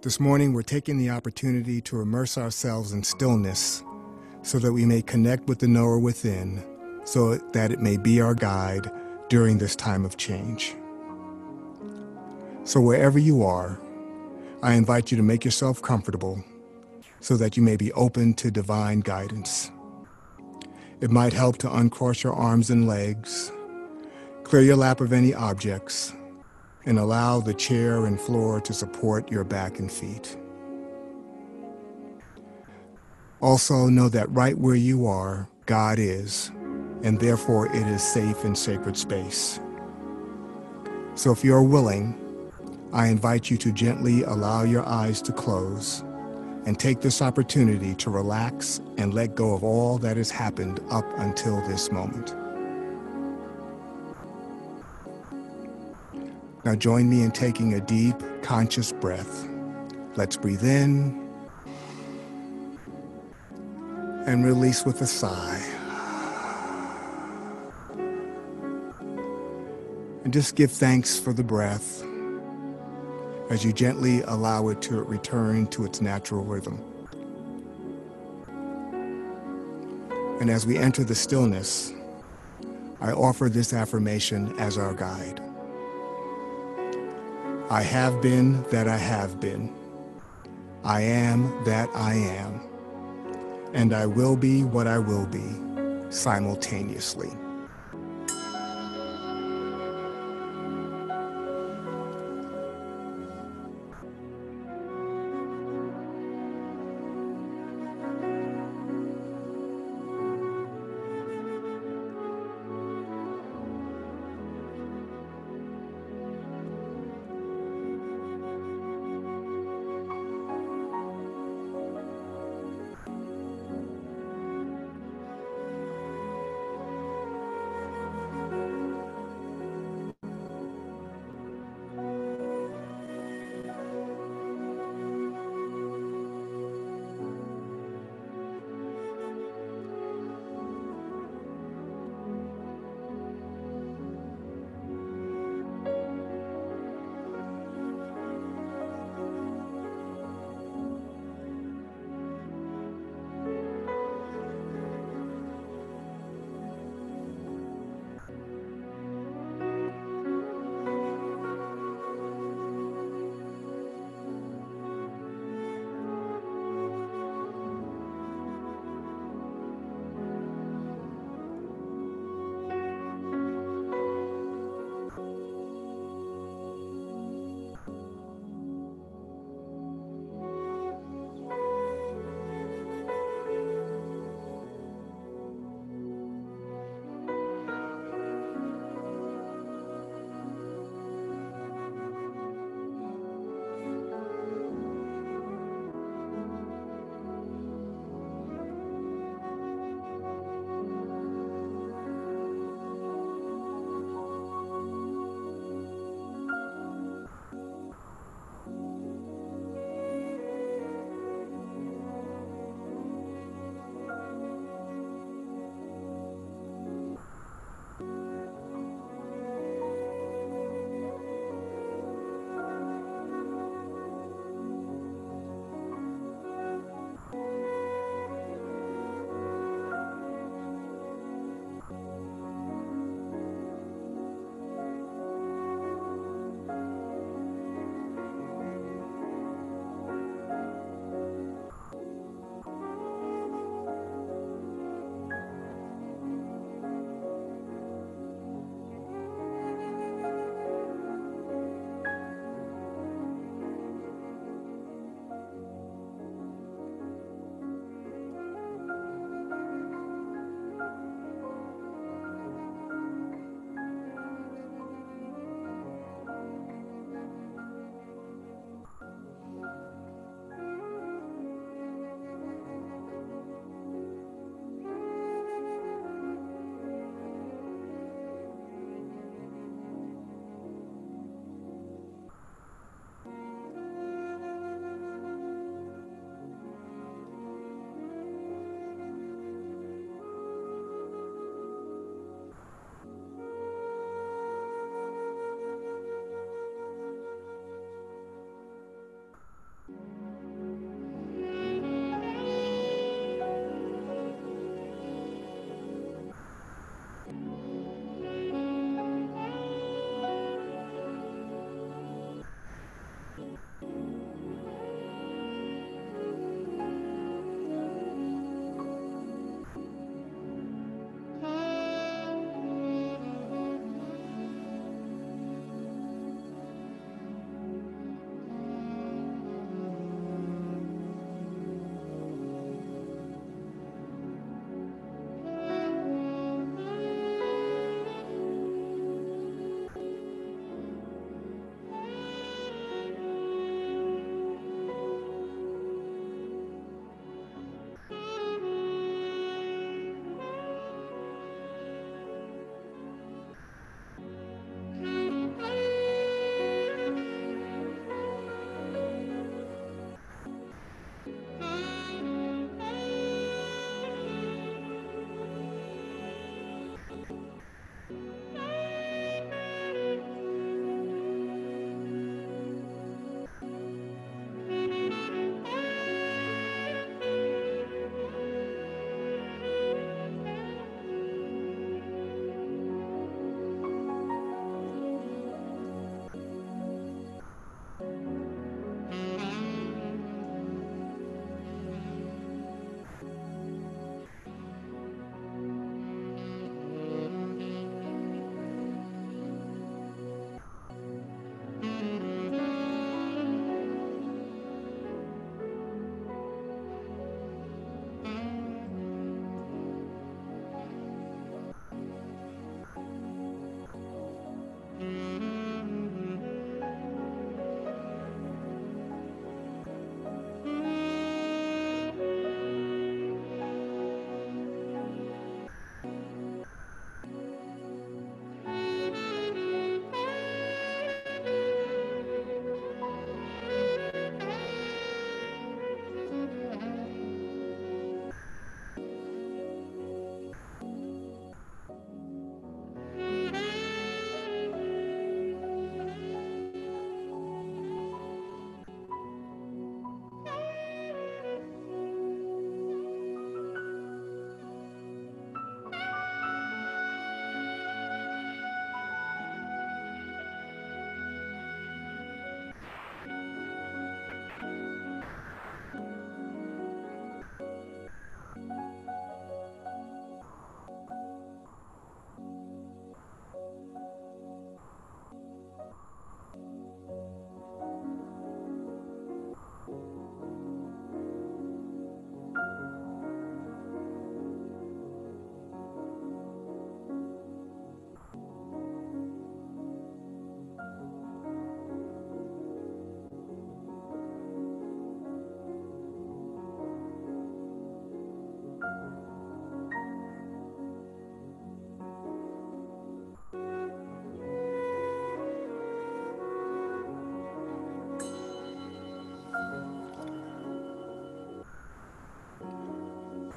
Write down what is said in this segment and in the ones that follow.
This morning, we're taking the opportunity to immerse ourselves in stillness so that we may connect with the knower within, so that it may be our guide during this time of change. So, wherever you are, I invite you to make yourself comfortable so that you may be open to divine guidance. It might help to uncross your arms and legs, clear your lap of any objects, and allow the chair and floor to support your back and feet. Also, know that right where you are, God is, and therefore it is safe and sacred space. So, if you are willing, I invite you to gently allow your eyes to close and take this opportunity to relax and let go of all that has happened up until this moment. Now join me in taking a deep, conscious breath. Let's breathe in and release with a sigh. And just give thanks for the breath as you gently allow it to return to its natural rhythm. And as we enter the stillness, I offer this affirmation as our guide. I have been that I have been. I am that I am. And I will be what I will be simultaneously.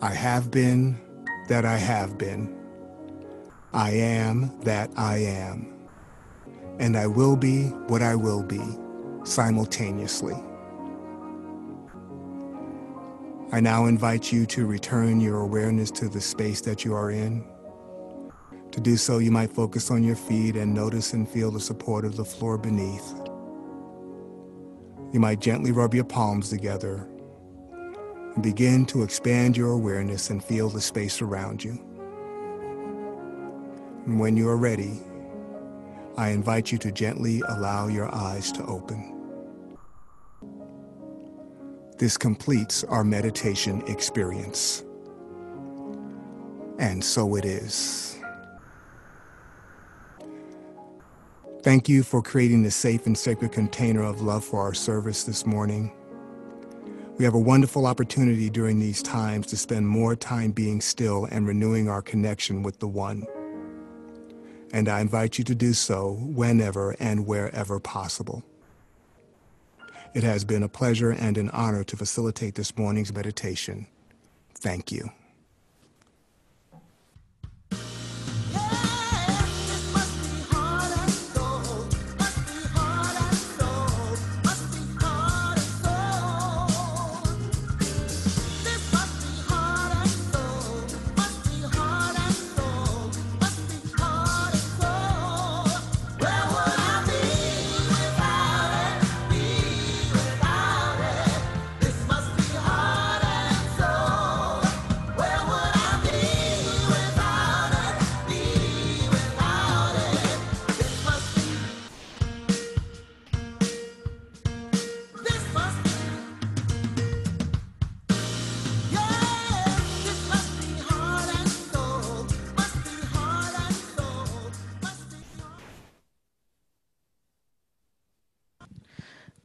I have been that I have been. I am that I am. And I will be what I will be simultaneously. I now invite you to return your awareness to the space that you are in. To do so, you might focus on your feet and notice and feel the support of the floor beneath. You might gently rub your palms together begin to expand your awareness and feel the space around you. And when you are ready, I invite you to gently allow your eyes to open. This completes our meditation experience. And so it is. Thank you for creating the safe and sacred container of love for our service this morning. We have a wonderful opportunity during these times to spend more time being still and renewing our connection with the One. And I invite you to do so whenever and wherever possible. It has been a pleasure and an honor to facilitate this morning's meditation. Thank you.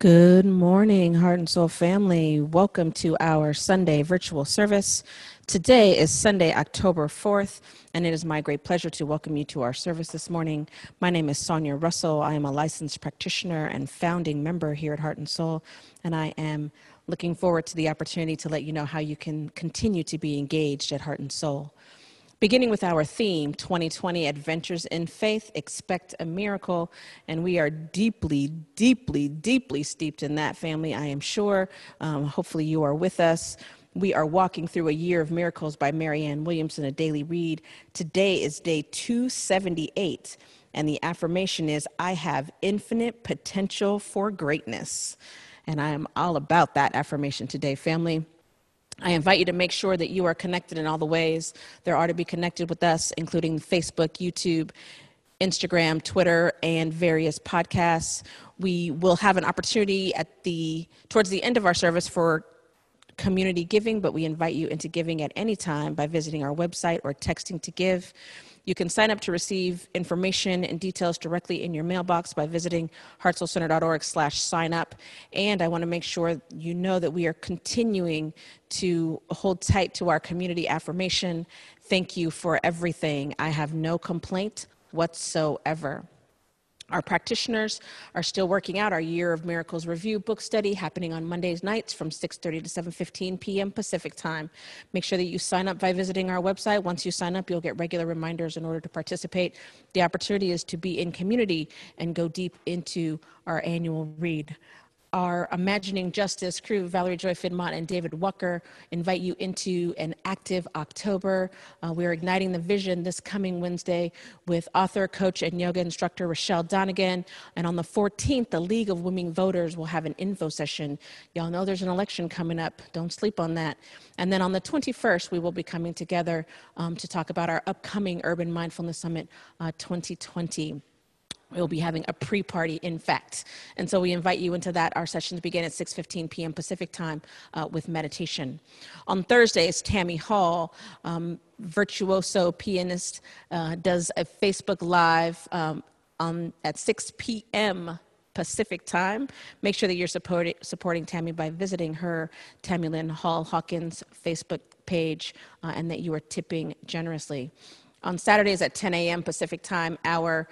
Good morning, Heart and Soul family. Welcome to our Sunday virtual service. Today is Sunday, October 4th, and it is my great pleasure to welcome you to our service this morning. My name is Sonia Russell. I am a licensed practitioner and founding member here at Heart and Soul, and I am looking forward to the opportunity to let you know how you can continue to be engaged at Heart and Soul. Beginning with our theme, 2020 Adventures in Faith, Expect a Miracle. And we are deeply, deeply, deeply steeped in that family, I am sure. Um, hopefully, you are with us. We are walking through a year of miracles by Marianne Williamson, a daily read. Today is day 278, and the affirmation is I have infinite potential for greatness. And I am all about that affirmation today, family. I invite you to make sure that you are connected in all the ways there are to be connected with us, including Facebook, YouTube, Instagram, Twitter, and various podcasts. We will have an opportunity at the towards the end of our service for community giving, but we invite you into giving at any time by visiting our website or texting to give. You can sign up to receive information and details directly in your mailbox by visiting heartsoulcenter.org slash sign up. And I want to make sure you know that we are continuing to hold tight to our community affirmation. Thank you for everything. I have no complaint whatsoever. Our practitioners are still working out our Year of Miracles review book study happening on Mondays nights from 6:30 to 7:15 p.m. Pacific time. Make sure that you sign up by visiting our website. Once you sign up, you'll get regular reminders in order to participate. The opportunity is to be in community and go deep into our annual read our Imagining Justice crew, Valerie Joy Fidmont and David Wucker, invite you into an active October. Uh, we are igniting the vision this coming Wednesday with author, coach, and yoga instructor Rochelle Donegan. And on the 14th, the League of Women Voters will have an info session. Y'all know there's an election coming up. Don't sleep on that. And then on the 21st, we will be coming together um, to talk about our upcoming Urban Mindfulness Summit uh, 2020. We'll be having a pre-party, in fact, and so we invite you into that. Our sessions begin at 6:15 p.m. Pacific time uh, with meditation. On Thursdays, Tammy Hall, um, virtuoso pianist, uh, does a Facebook Live um, on, at 6 p.m. Pacific time. Make sure that you're supporting, supporting Tammy by visiting her Tammy Lynn Hall Hawkins Facebook page, uh, and that you are tipping generously. On Saturdays at 10 a.m. Pacific time, our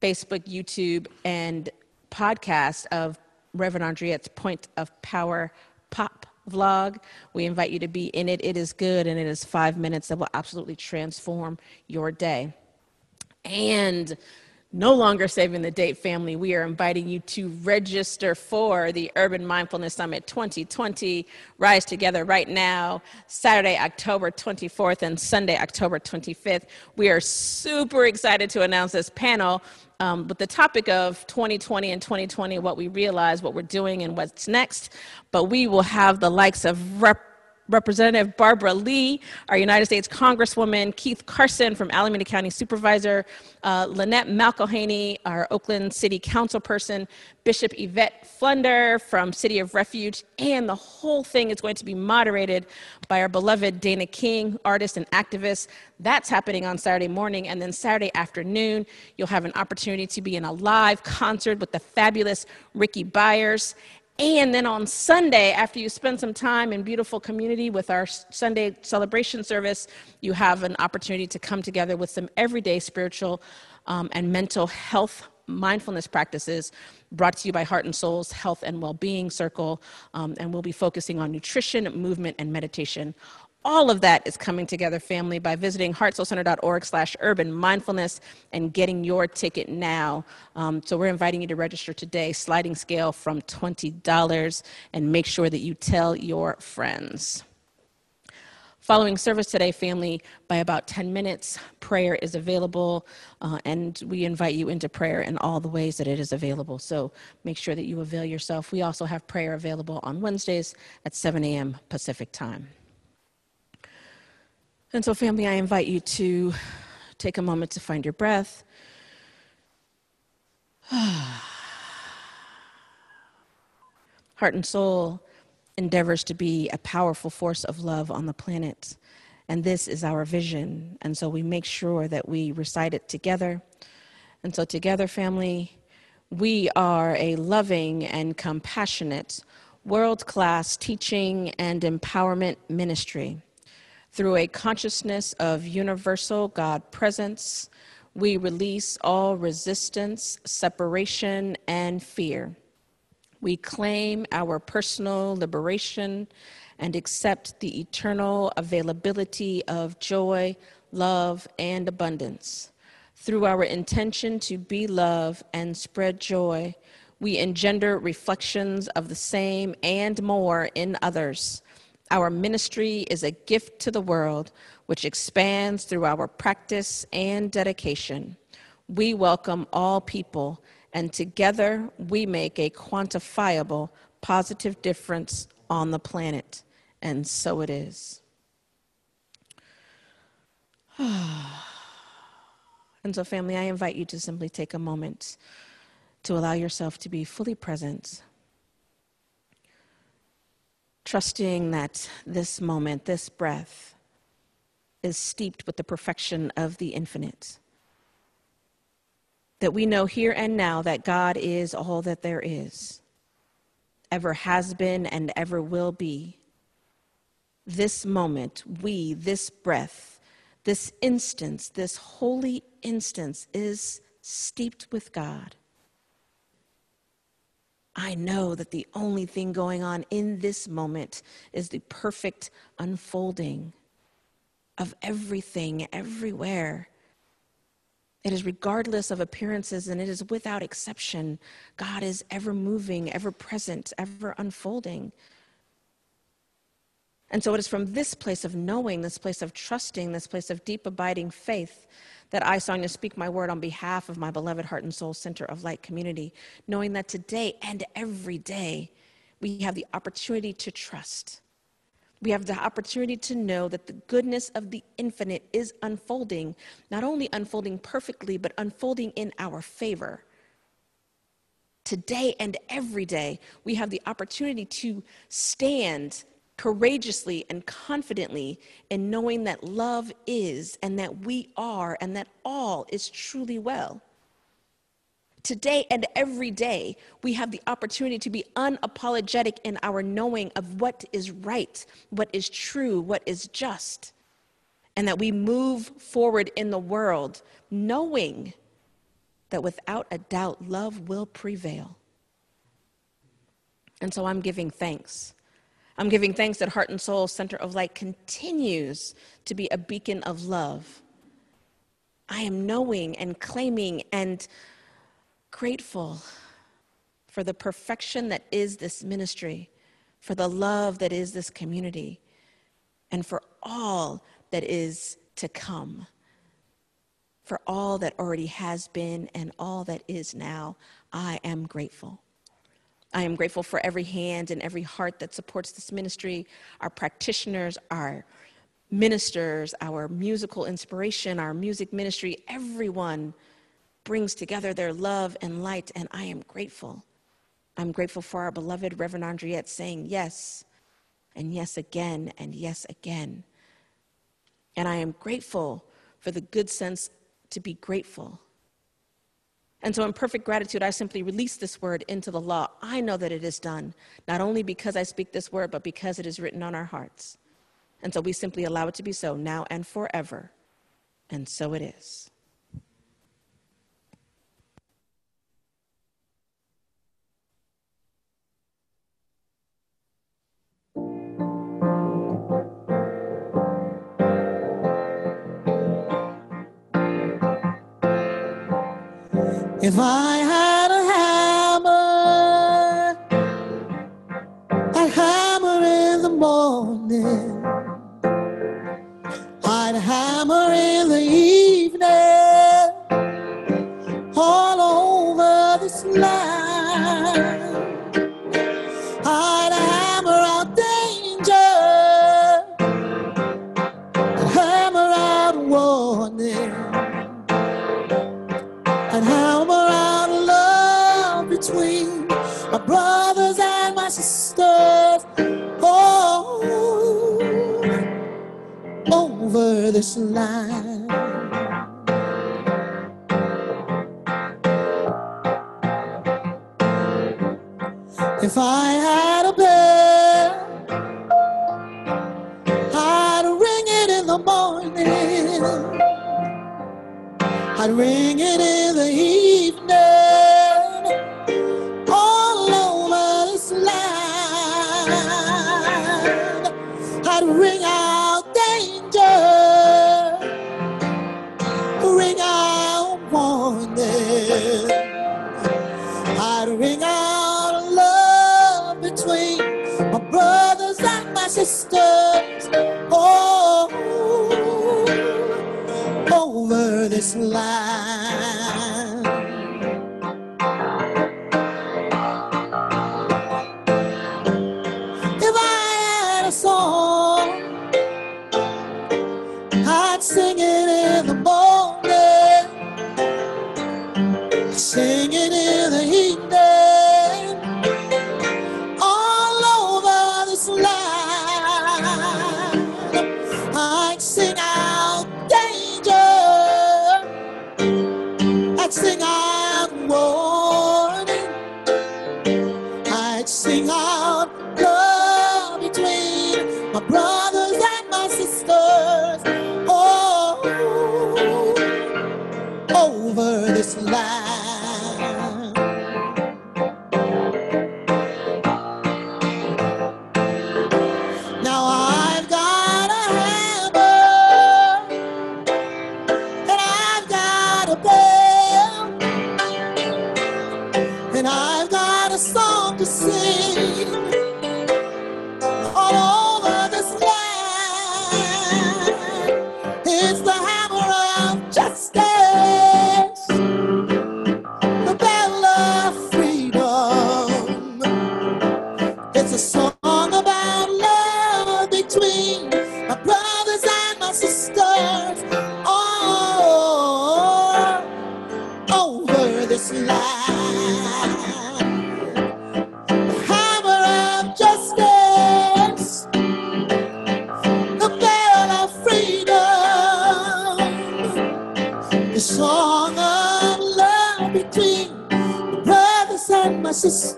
Facebook, YouTube, and podcast of Reverend Andriette's Point of Power Pop vlog. We invite you to be in it. It is good and it is five minutes that will absolutely transform your day. And no longer saving the date family. We are inviting you to register for the urban mindfulness summit 2020 rise together right now saturday october 24th and sunday october 25th we are super excited to announce this panel um, with the topic of 2020 and 2020 what we realize what we're doing and what's next. But we will have the likes of rep Representative Barbara Lee, our United States Congresswoman, Keith Carson from Alameda County Supervisor, uh, Lynette McElhaney, our Oakland City Council person, Bishop Yvette Flunder from City of Refuge, and the whole thing is going to be moderated by our beloved Dana King, artist and activist. That's happening on Saturday morning, and then Saturday afternoon, you'll have an opportunity to be in a live concert with the fabulous Rickey Byars. And then on Sunday, after you spend some time in beautiful community with our Sunday celebration service, you have an opportunity to come together with some everyday spiritual um, and mental health mindfulness practices brought to you by Heart and Soul's Health and Wellbeing Circle. Um, and we'll be focusing on nutrition, movement, and meditation all of that is coming together, family, by visiting heartsoulcenter.org slash urban mindfulness and getting your ticket now. Um, so we're inviting you to register today, sliding scale from $20, and make sure that you tell your friends. Following service today, family, by about 10 minutes, prayer is available, uh, and we invite you into prayer in all the ways that it is available. So make sure that you avail yourself. We also have prayer available on Wednesdays at 7 a.m. Pacific time. And so, family, I invite you to take a moment to find your breath. Heart and soul endeavors to be a powerful force of love on the planet. And this is our vision. And so we make sure that we recite it together. And so, together, family, we are a loving and compassionate, world class teaching and empowerment ministry through a consciousness of universal God presence, we release all resistance, separation, and fear. We claim our personal liberation and accept the eternal availability of joy, love, and abundance. Through our intention to be love and spread joy, we engender reflections of the same and more in others our ministry is a gift to the world, which expands through our practice and dedication. We welcome all people, and together we make a quantifiable positive difference on the planet. And so it is. and so, family, I invite you to simply take a moment to allow yourself to be fully present trusting that this moment, this breath, is steeped with the perfection of the infinite. That we know here and now that God is all that there is, ever has been, and ever will be. This moment, we, this breath, this instance, this holy instance is steeped with God. I know that the only thing going on in this moment is the perfect unfolding of everything, everywhere. It is regardless of appearances and it is without exception. God is ever moving, ever present, ever unfolding. And so it is from this place of knowing, this place of trusting, this place of deep abiding faith that I, Sonia, speak my word on behalf of my beloved Heart and Soul Center of Light community, knowing that today and every day we have the opportunity to trust. We have the opportunity to know that the goodness of the infinite is unfolding, not only unfolding perfectly, but unfolding in our favor. Today and every day, we have the opportunity to stand courageously and confidently in knowing that love is and that we are and that all is truly well. Today and every day, we have the opportunity to be unapologetic in our knowing of what is right, what is true, what is just, and that we move forward in the world knowing that without a doubt, love will prevail. And so I'm giving thanks I'm giving thanks that Heart and Soul Center of Light continues to be a beacon of love. I am knowing and claiming and grateful for the perfection that is this ministry, for the love that is this community, and for all that is to come, for all that already has been and all that is now. I am grateful. I am grateful for every hand and every heart that supports this ministry, our practitioners, our ministers, our musical inspiration, our music ministry, everyone brings together their love and light, and I am grateful. I'm grateful for our beloved Reverend Andriette saying yes, and yes again, and yes again. And I am grateful for the good sense to be grateful. And so, in perfect gratitude, I simply release this word into the law. I know that it is done, not only because I speak this word, but because it is written on our hearts. And so, we simply allow it to be so now and forever. And so it is. If I had a hammer, I'd hammer in the morning. I'd hammer in the evening, all over this land. I'd hammer out danger, hammer out warning. and hammer this line. If I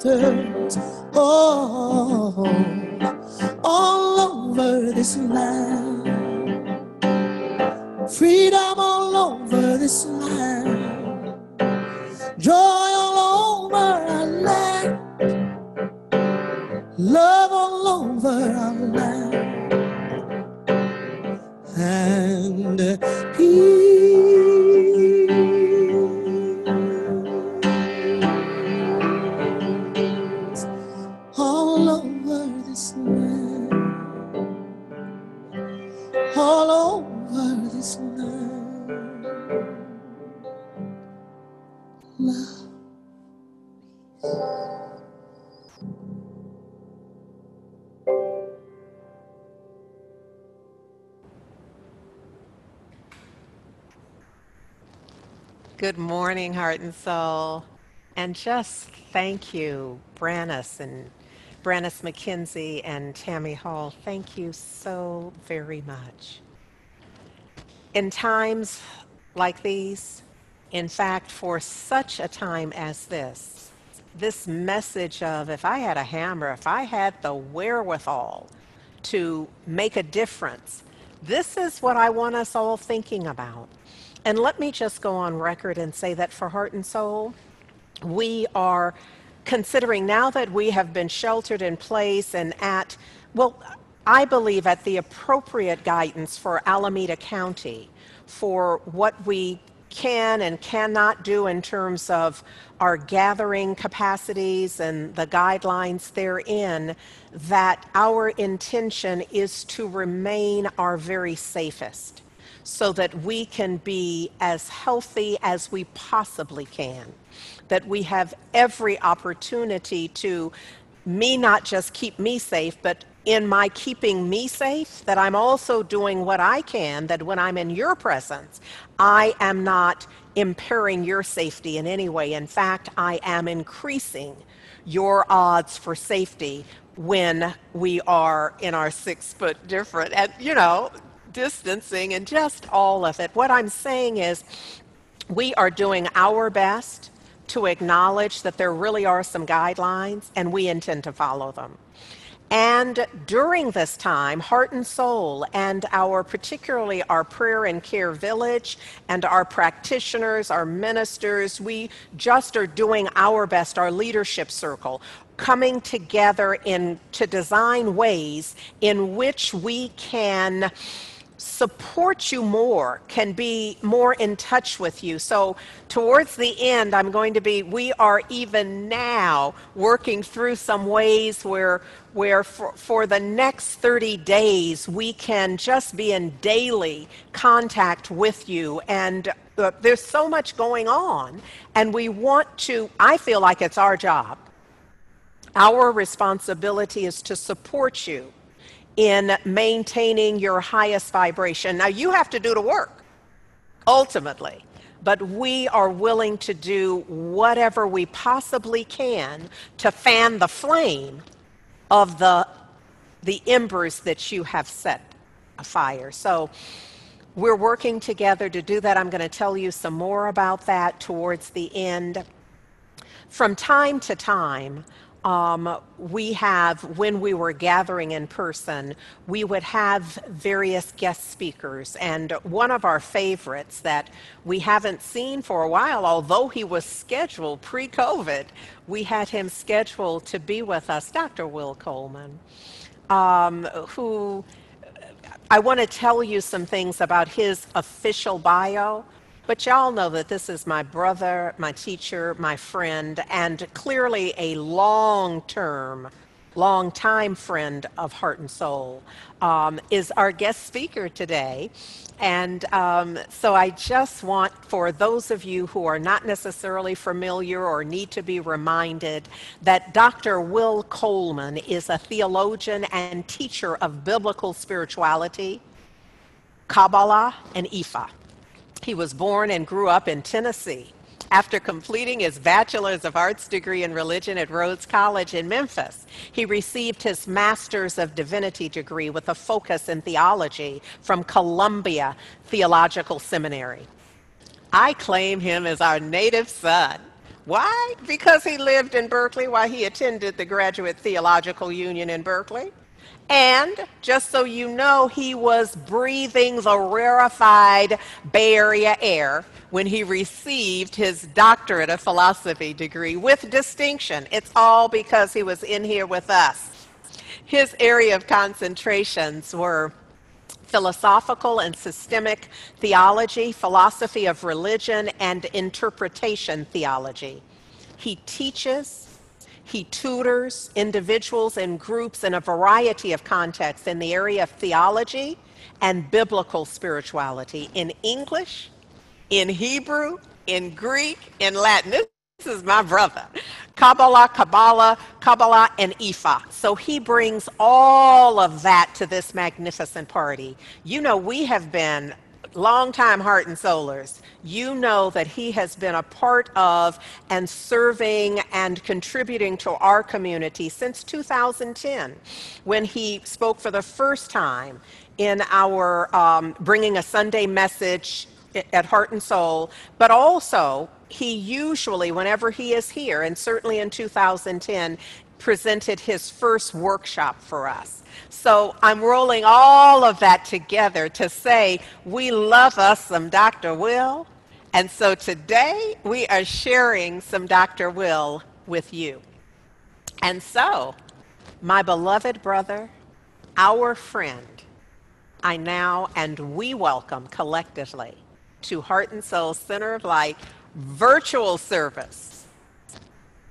my Good morning, heart and soul. And just thank you, Branice and Branice McKenzie and Tammy Hall. Thank you so very much. In times like these, in fact, for such a time as this, this message of if I had a hammer, if I had the wherewithal to make a difference, this is what I want us all thinking about. And let me just go on record and say that for Heart and Soul, we are considering now that we have been sheltered in place and at, well, I believe at the appropriate guidance for Alameda County for what we can and cannot do in terms of our gathering capacities and the guidelines therein, that our intention is to remain our very safest so that we can be as healthy as we possibly can, that we have every opportunity to me not just keep me safe, but in my keeping me safe, that I'm also doing what I can, that when I'm in your presence, I am not impairing your safety in any way. In fact, I am increasing your odds for safety when we are in our six foot different. And, you know, distancing and just all of it. What I'm saying is, we are doing our best to acknowledge that there really are some guidelines, and we intend to follow them. And during this time, Heart and Soul and our, particularly our prayer and care village and our practitioners, our ministers, we just are doing our best, our leadership circle, coming together in, to design ways in which we can support you more, can be more in touch with you. So, towards the end, I'm going to be, we are even now working through some ways where, where for, for the next 30 days, we can just be in daily contact with you. And uh, there's so much going on, and we want to, I feel like it's our job. Our responsibility is to support you in maintaining your highest vibration. Now, you have to do the work, ultimately, but we are willing to do whatever we possibly can to fan the flame of the, the embers that you have set afire. So, we're working together to do that. I'm going to tell you some more about that towards the end. From time to time, um, we have, when we were gathering in person, we would have various guest speakers. And one of our favorites that we haven't seen for a while, although he was scheduled pre COVID, we had him scheduled to be with us, Dr. Will Coleman, um, who I want to tell you some things about his official bio. But y'all know that this is my brother, my teacher, my friend, and clearly a long term, long time friend of Heart and Soul, um, is our guest speaker today. And um, so I just want, for those of you who are not necessarily familiar or need to be reminded, that Dr. Will Coleman is a theologian and teacher of biblical spirituality, Kabbalah, and Ifa. He was born and grew up in Tennessee. After completing his Bachelor's of Arts degree in religion at Rhodes College in Memphis, he received his Master's of Divinity degree with a focus in theology from Columbia Theological Seminary. I claim him as our native son. Why? Because he lived in Berkeley while he attended the Graduate Theological Union in Berkeley. And just so you know, he was breathing the rarefied Bay Area air when he received his doctorate of philosophy degree with distinction. It's all because he was in here with us. his area of concentrations were philosophical and systemic theology, philosophy of religion, and interpretation theology. He teaches, he tutors individuals and groups in a variety of contexts in the area of theology and biblical spirituality in English, in Hebrew, in Greek, in Latin. This is my brother. Kabbalah, Kabbalah, Kabbalah, and Ifa. So he brings all of that to this magnificent party. You know, we have been longtime heart and soulers. You know that he has been a part of and serving and contributing to our community since 2010 when he spoke for the first time in our um, bringing a Sunday message at Heart and Soul, but also he usually, whenever he is here, and certainly in 2010, presented his first workshop for us. So I'm rolling all of that together to say we love us some Dr. Will. And so today we are sharing some Dr. Will with you. And so, my beloved brother, our friend, I now and we welcome collectively to Heart and Soul Center of Light virtual service,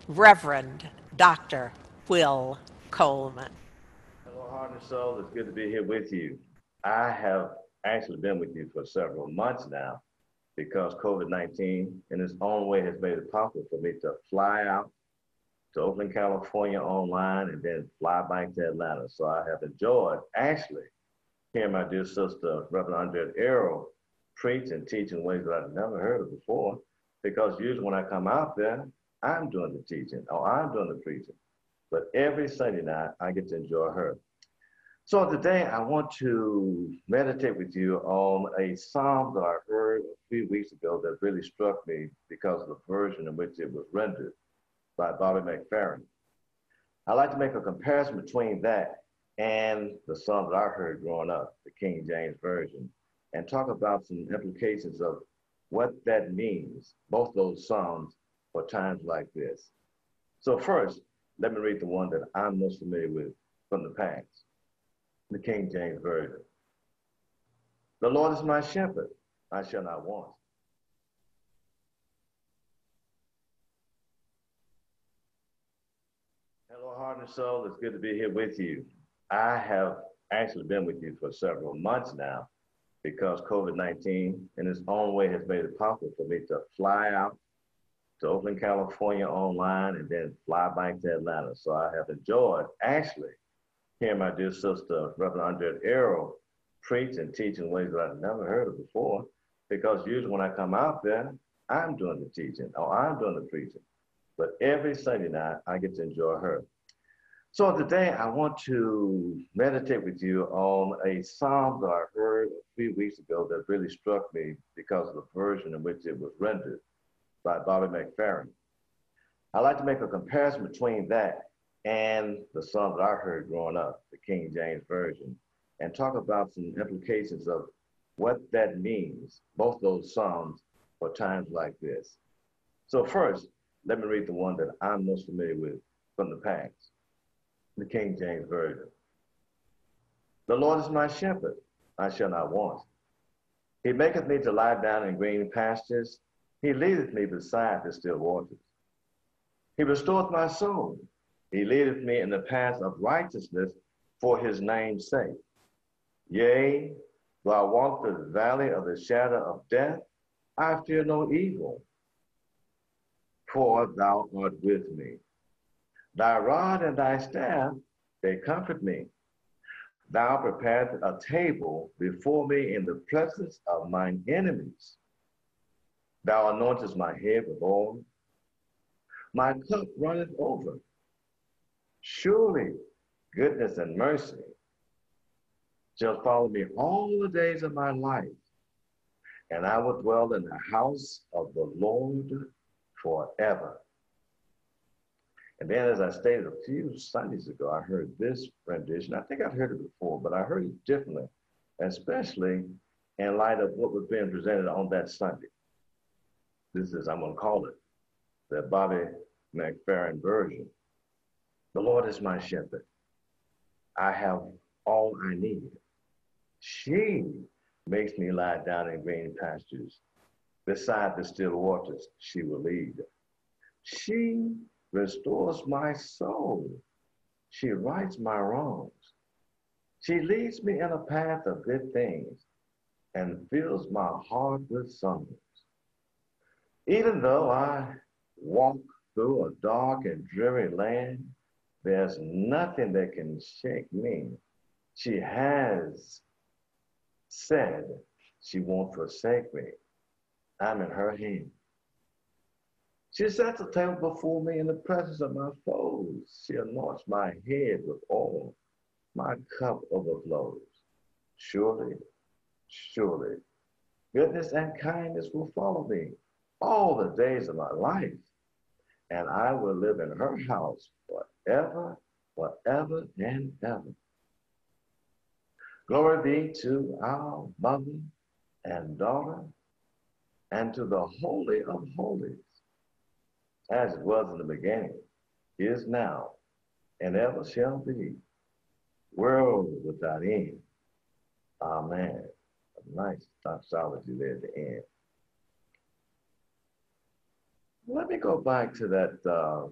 Reverend Dr. Will Coleman. Hello, Heart and Soul. It's good to be here with you. I have actually been with you for several months now because COVID 19 in its own way has made it possible for me to fly out to Oakland, California online and then fly back to Atlanta. So I have enjoyed actually hearing my dear sister, Reverend Andriette Earl, preach and teach in ways that I've never heard of before. Because usually when I come out there, I'm doing the teaching or I'm doing the preaching. But every Sunday night, I get to enjoy her. So today, I want to meditate with you on a psalm that I heard a few weeks ago that really struck me because of the version in which it was rendered by Bobby McFerrin. I like to make a comparison between that and the psalm that I heard growing up, the King James Version, and talk about some implications of what that means, both those Psalms for times like this. So first, let me read the one that I'm most familiar with from the past, the King James Version. The Lord is my shepherd, I shall not want. Hello, heart and soul. It's good to be here with you. I have actually been with you for several months now because COVID 19 in its own way has made it possible for me to fly out to Oakland, California online and then fly back to Atlanta. So I have enjoyed actually hearing my dear sister, Reverend Andriette Earl, preach and teach in ways that I've never heard of before because usually when I come out there, I'm doing the teaching or I'm doing the preaching. But every Sunday night, I get to enjoy her. So today I want to meditate with you on a psalm that I heard a few weeks ago that really struck me because of the version in which it was rendered by Bobby McFerrin. I'd like to make a comparison between that and the psalm that I heard growing up, the King James Version, and talk about some implications of what that means, both those psalms for times like this. So first, let me read the one that I'm most familiar with from the past the King James Version. The Lord is my shepherd, I shall not want. He maketh me to lie down in green pastures. He leadeth me beside the still waters. He restoreth my soul. He leadeth me in the path of righteousness for his name's sake. Yea, though I walk the valley of the shadow of death, I fear no evil, for thou art with me. Thy rod and thy staff, they comfort me. Thou preparest a table before me in the presence of mine enemies. Thou anointest my head with oil. My cup runneth over. Surely goodness and mercy shall follow me all the days of my life, and I will dwell in the house of the Lord forever. And then, as I stated a few Sundays ago, I heard this rendition. I think I've heard it before, but I heard it differently, especially in light of what was being presented on that Sunday. This is, I'm going to call it the Bobby McFerrin version. The Lord is my shepherd. I have all I need. She makes me lie down in green pastures. Beside the still waters, she will lead. She restores my soul. She rights my wrongs. She leads me in a path of good things and fills my heart with songs. Even though I walk through a dark and dreary land, there's nothing that can shake me. She has said she won't forsake me. I'm in her hand. She sets a table before me in the presence of my foes. She anoints my head with oil. My cup overflows. Surely, surely, goodness and kindness will follow me all the days of my life, and I will live in her house forever, forever, and ever. Glory be to our mother and daughter and to the Holy of Holies, as it was in the beginning, is now, and ever shall be, world without end. Amen. A nice doxology there at the end. Let me go back to that uh,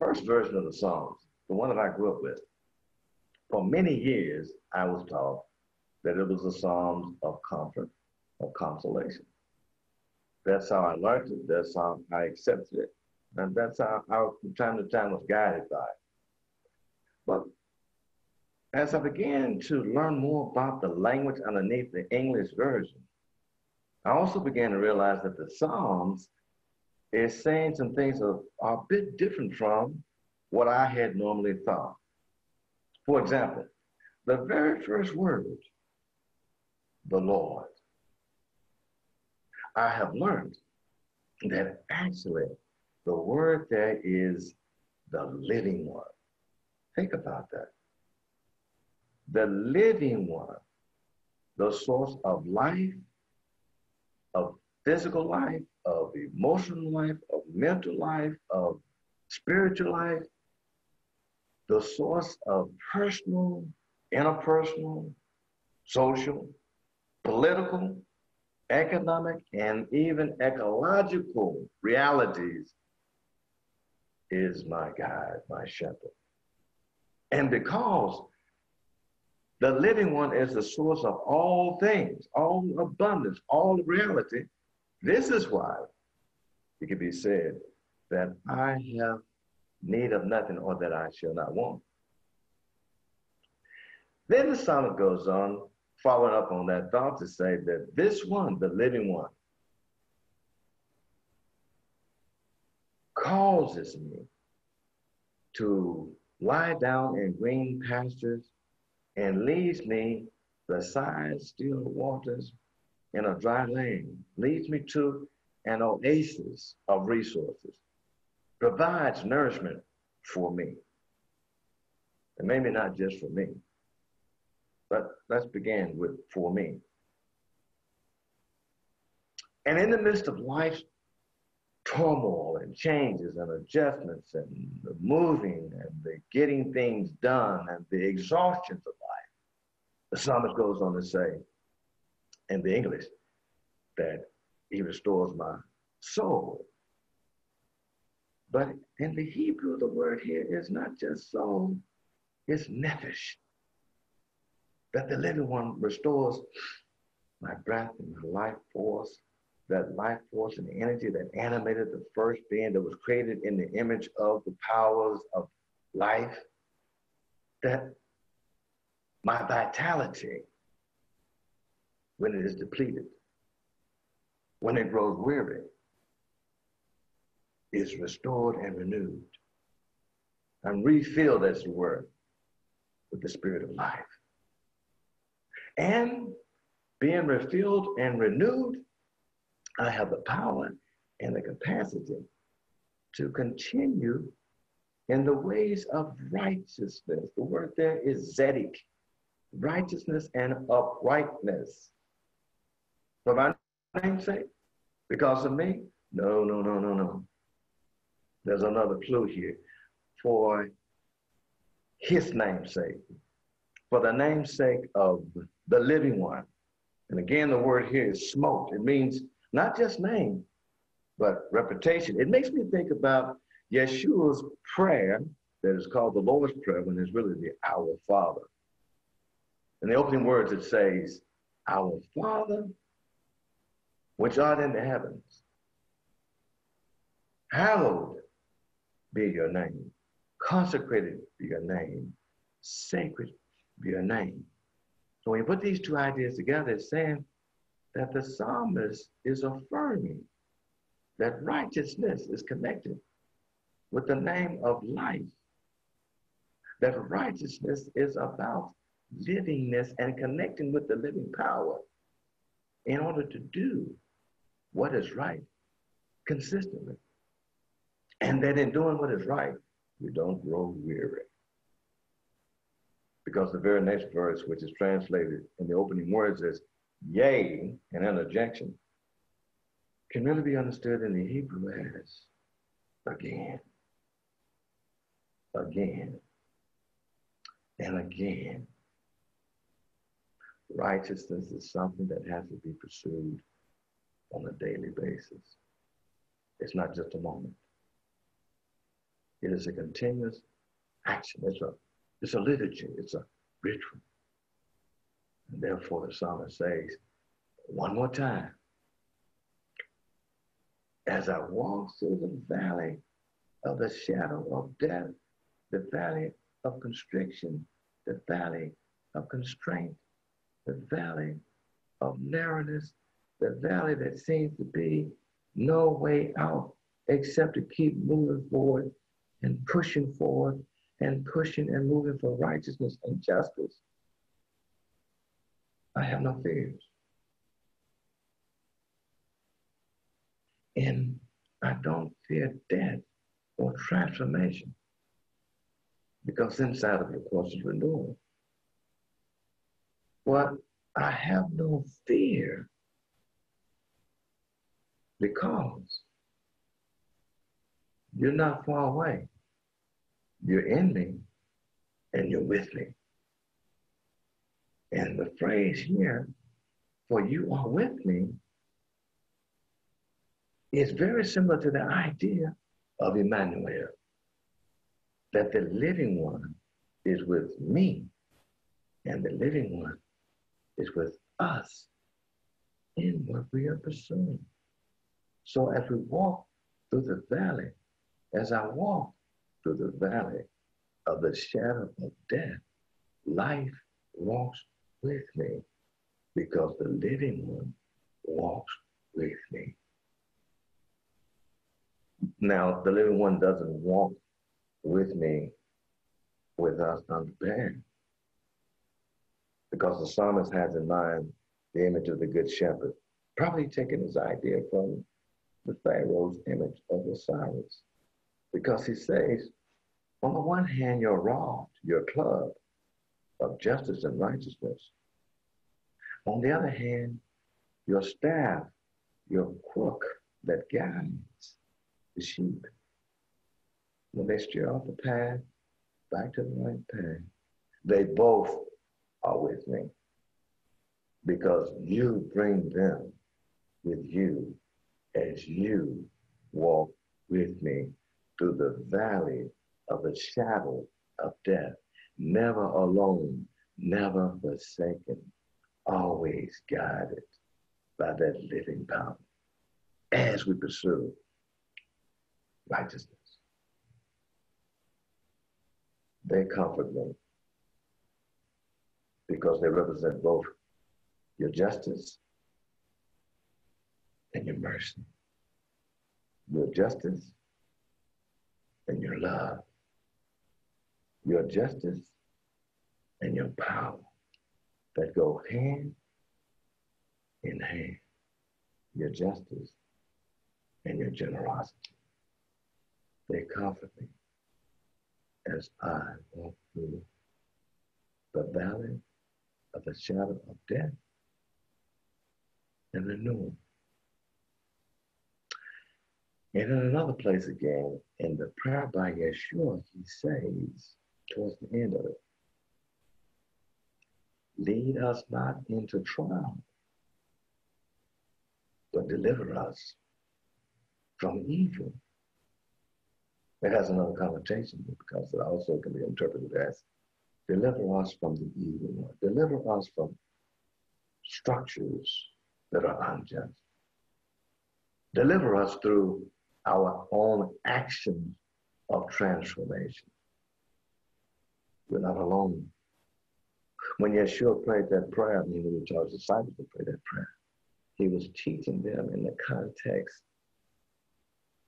first version of the Psalms, the one that I grew up with. For many years, I was taught that it was the Psalms of comfort, of consolation. That's how I learned it. That's how I accepted it. And that's how I, from time to time, was guided by it. But as I began to learn more about the language underneath the English version, I also began to realize that the Psalms is saying some things are a bit different from what I had normally thought. For example, the very first word, the Lord. I have learned that actually the word there is the living one. Think about that. The living one, the source of life, physical life, of emotional life, of mental life, of spiritual life, the source of personal, interpersonal, social, political, economic, and even ecological realities is my guide, my shepherd. And because the living one is the source of all things, all abundance, all reality, this is why it can be said that I have need of nothing or that I shall not want. Then the psalmist goes on, following up on that thought to say that this one, the living one, causes me to lie down in green pastures and leads me beside still waters in a dry land, leads me to an oasis of resources provides nourishment for me. And maybe not just for me, but let's begin with for me. And in the midst of life's turmoil and changes and adjustments and the moving and the getting things done and the exhaustions of life, the psalmist goes on to say in the English that he restores my soul but in the Hebrew, the word here is not just soul, it's nephesh. That the living one restores my breath and my life force, that life force and the energy that animated the first being that was created in the image of the powers of life, that my vitality, when it is depleted, when it grows weary, is restored and renewed. and refilled, as it were, with the spirit of life. And being refilled and renewed, I have the power and the capacity to continue in the ways of righteousness. The word there is zedek, righteousness and uprightness. For my name's sake, because of me? No, no, no, no, no. There's another clue here. For his namesake, for the namesake of the living one. And again, the word here is smoked. It means not just name, but reputation. It makes me think about Yeshua's prayer that is called the Lord's Prayer when it's really the Our Father. In the opening words, it says, Our Father, which art in the heavens, hallowed be your name. Consecrated be your name. Sacred be your name. So when you put these two ideas together, it's saying that the psalmist is affirming that righteousness is connected with the name of life. That righteousness is about livingness and connecting with the living power in order to do what is right consistently. And that in doing what is right, we don't grow weary. Because the very next verse, which is translated in the opening words, as yea, and an interjection, can really be understood in the Hebrew as again, again, and again. Righteousness is something that has to be pursued on a daily basis. It's not just a moment. It is a continuous action. It's a, it's a liturgy. It's a ritual. And therefore, the psalmist says, one more time, as I walk through the valley of the shadow of death, the valley of constriction, the valley of constraint, the valley of narrowness, the valley that seems to be no way out except to keep moving forward and pushing forward and pushing and moving for righteousness and justice. I have no fears. And I don't fear death or transformation because inside of it, of course, is renewal. But I have no fear because you're not far away. You're in me and you're with me. And the phrase here, for you are with me, is very similar to the idea of Emmanuel, that the living one is with me and the living one is with us in what we are pursuing. So as we walk through the valley, as I walk through the valley of the shadow of death, life walks with me because the living one walks with me. Now, the living one doesn't walk with me with us unprepared because the psalmist has in mind the image of the good shepherd, probably taking his idea from the Pharaoh's image of Osiris because he says, on the one hand, your rod, your club of justice and righteousness. On the other hand, your staff, your crook that guides the sheep. When they steer off the path, back to the right path, they both are with me because you bring them with you as you walk with me through the valley of the shadow of death, never alone, never forsaken, always guided by that living power as we pursue righteousness. They comfort me because they represent both your justice and your mercy. Your justice and your love, your justice and your power that go hand in hand, your justice and your generosity. They comfort me as I walk through the valley of the shadow of death and the renewal. And in another place again, in the prayer by Yeshua, he says, towards the end of it. Lead us not into trial, but deliver us from evil. It has another connotation because it also can be interpreted as deliver us from the evil. Deliver us from structures that are unjust. Deliver us through our own actions of transformation. We're not alone. When Yeshua prayed that prayer, I mean, was taught his disciples to pray that prayer. He was teaching them in the context,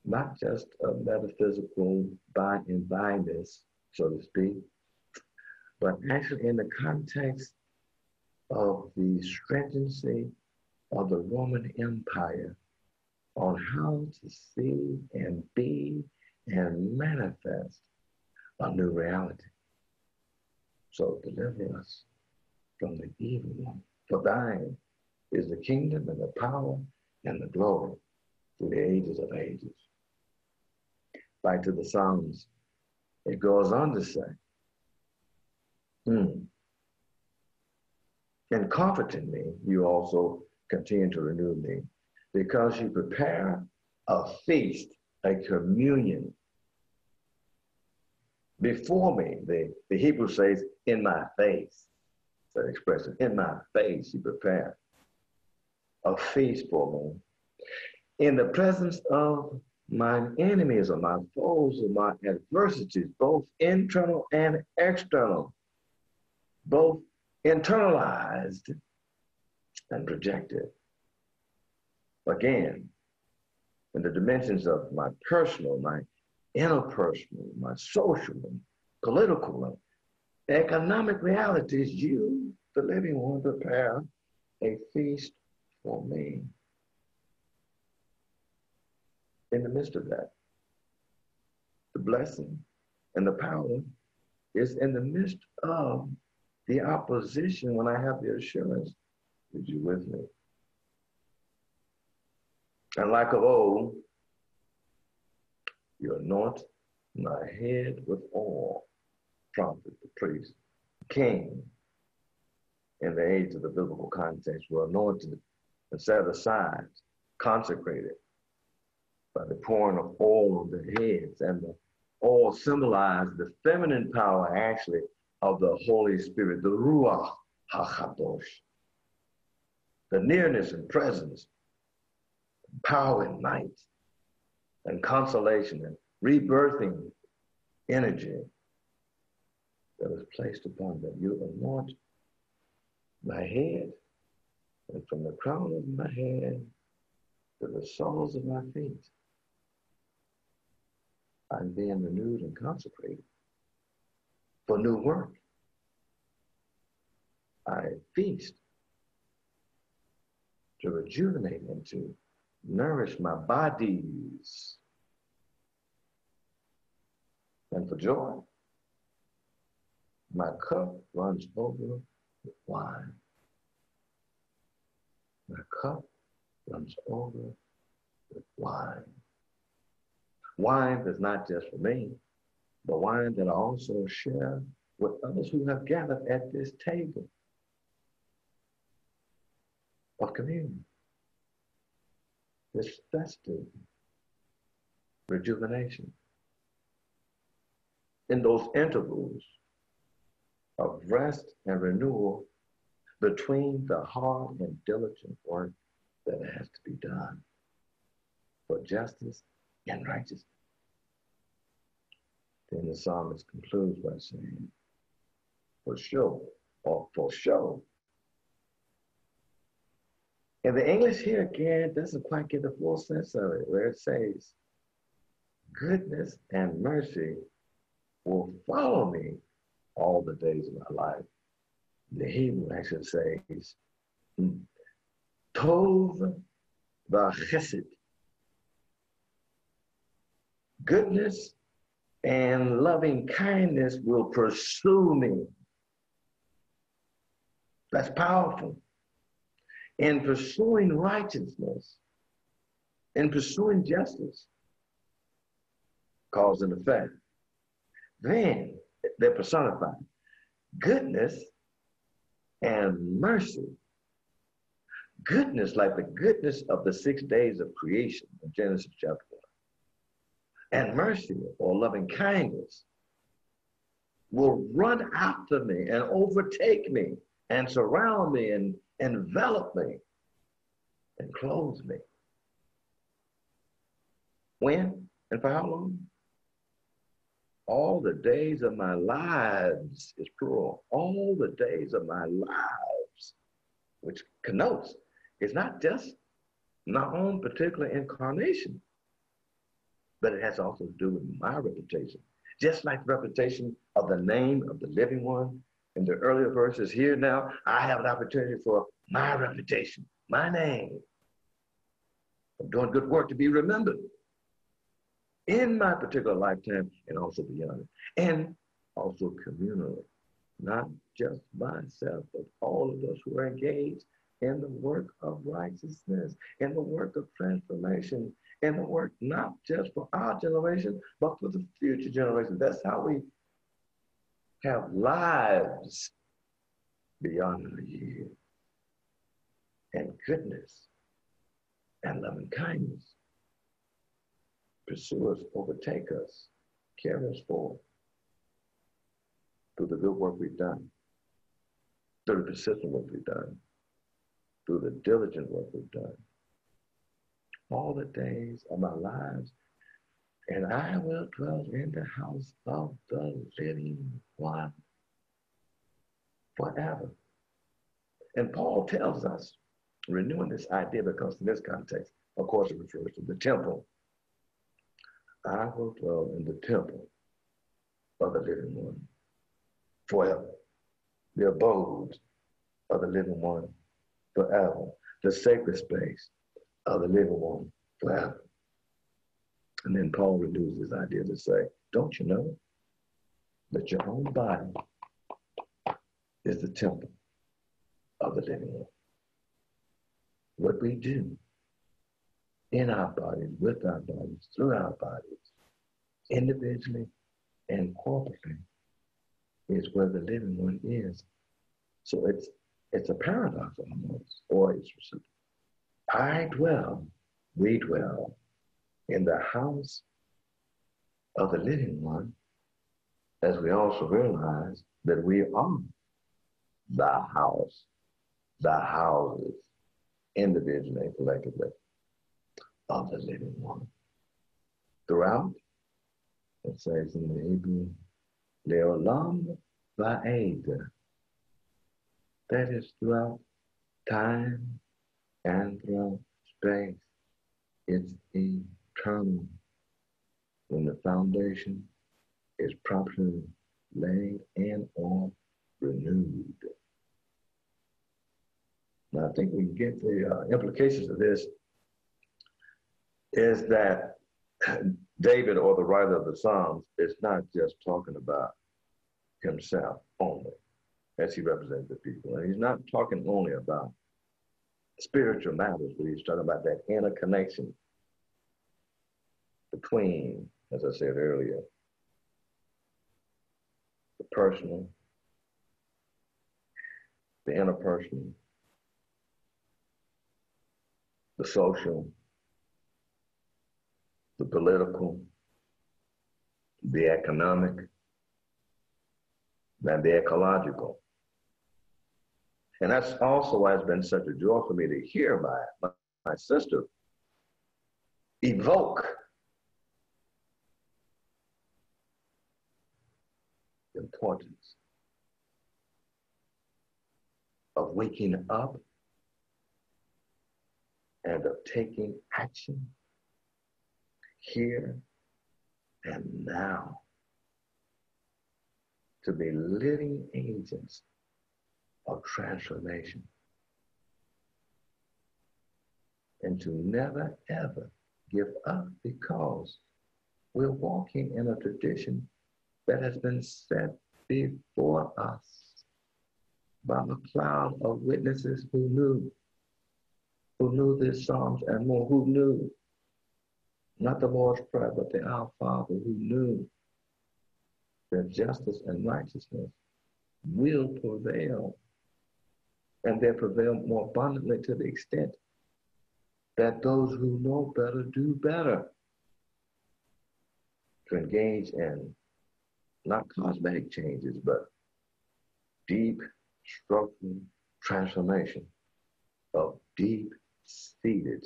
not just of metaphysical by and byness, so to speak, but actually in the context of the stringency of the Roman Empire on how to see and be and manifest a new reality. So deliver us from the evil one. For thine is the kingdom and the power and the glory through the ages of ages. Back to the Psalms, it goes on to say, hmm, in comforting me, you also continue to renew me because you prepare a feast, a communion before me. The, the Hebrew says, in my face. That expression, in my face, you prepare a feast for me. In the presence of my enemies or my foes or my adversities, both internal and external, both internalized and projected. Again, in the dimensions of my personal, my interpersonal, my social, and political, and economic realities, you, the living one, prepare a feast for me. In the midst of that, the blessing and the power is in the midst of the opposition when I have the assurance that you're with me. And like of old, you anoint my head with oil, prophet, the priest, king, in the age of the biblical context, were anointed and set aside, consecrated by the pouring of oil on their heads. And the oil symbolized the feminine power, actually, of the Holy Spirit, the Ruach HaKadosh, the nearness and presence, power and might, and consolation and rebirthing energy that was placed upon them. You anoint my head, and from the crown of my head to the soles of my feet, I'm being renewed and consecrated for new work. I feast to rejuvenate and to nourish my bodies and for joy. My cup runs over with wine. My cup runs over with wine. Wine is not just for me, the wine that I also share with others who have gathered at this table of communion. This festive rejuvenation. In those intervals of rest and renewal between the hard and diligent work that has to be done for justice and righteousness. Then the psalmist concludes by saying, for sure, or for sure. And the English here again doesn't quite get the full sense of it, where it says, goodness and mercy will follow me all the days of my life. The Hebrew actually says, Tov v'chesed. Goodness and loving kindness will pursue me. That's powerful. In pursuing righteousness, in pursuing justice, cause and effect. Then they're personified. Goodness and mercy. Goodness, like the goodness of the six days of creation in Genesis chapter 1. And mercy or loving kindness will run after me and overtake me and surround me and envelop me and clothe me. When and for how long? All the days of my lives is plural. All the days of my lives, which connotes it's not just my own particular incarnation, but it has also to do with my reputation. Just like the reputation of the name of the living one in the earlier verses here now, I have an opportunity for my reputation, my name, of doing good work to be remembered in my particular lifetime and also beyond And also communally, not just myself, but all of us who are engaged in the work of righteousness, in the work of transformation, in the work not just for our generation, but for the future generation. That's how we have lives beyond a year and goodness and loving kindness pursue us, overtake us, carry us forward through the good work we've done, through the persistent work we've done, through the diligent work we've done. All the days of my lives, and I will dwell in the house of the living one forever. And Paul tells us, renewing this idea because in this context, of course, it refers to the temple I will dwell in the temple of the living one forever. The abode of the living one forever. The sacred space of the living one forever. And then Paul renews his idea to say, don't you know that your own body is the temple of the living one? What we do in our bodies, with our bodies, through our bodies, individually and corporately, is where the living one is. So it's it's a paradox almost, or it's I dwell, we dwell in the house of the living one, as we also realize that we are the house, the houses, individually and collectively, of the living one. Throughout, it says in the Hebrew, Leolam Va'ed. That is throughout time and throughout space. It's eternal. When the foundation is properly laid and or renewed. Now, I think we get the uh, implications of this is that David or the writer of the Psalms is not just talking about himself only as he represents the people. And he's not talking only about spiritual matters, but he's talking about that inner connection between, as I said earlier, the personal, the interpersonal, the social, the political, the economic, and the ecological. And that's also why it's been such a joy for me to hear my, my, my sister evoke the importance of waking up and of taking action here and now to be living agents of transformation and to never ever give up because we're walking in a tradition that has been set before us by a cloud of witnesses who knew, who knew these Psalms and more, who knew not the Lord's Prayer, but the Our Father who knew that justice and righteousness will prevail. And they prevail more abundantly to the extent that those who know better do better. To engage in not cosmetic changes, but deep structural transformation of deep seated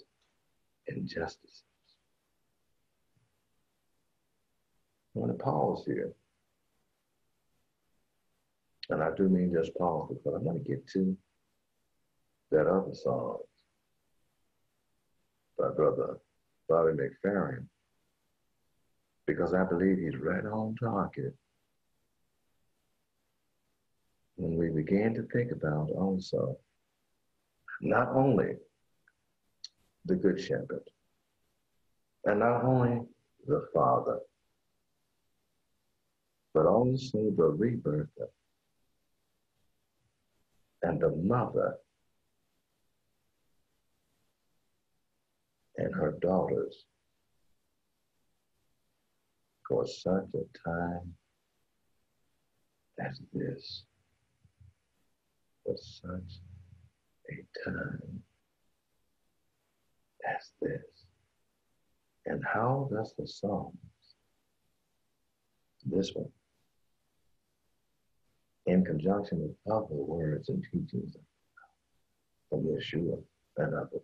injustices. I want to pause here. And I do mean just pause because I want to get to that other song by Brother Bobby McFerrin because I believe he's right on target when began to think about also not only the Good Shepherd and not only the Father, but also the rebirth and the mother and her daughters for such a time as this. For such a time as this. And how does the Psalms, this one, in conjunction with other words and teachings of Yeshua and others.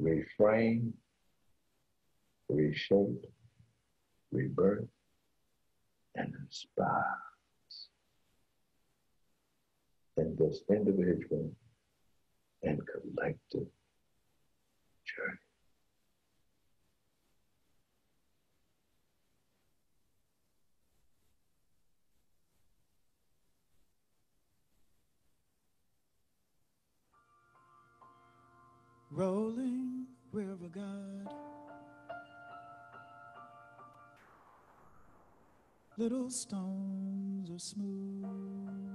Reframe, reshape, rebirth, and inspire in this individual and collective journey. rolling river God. Little stones are smooth.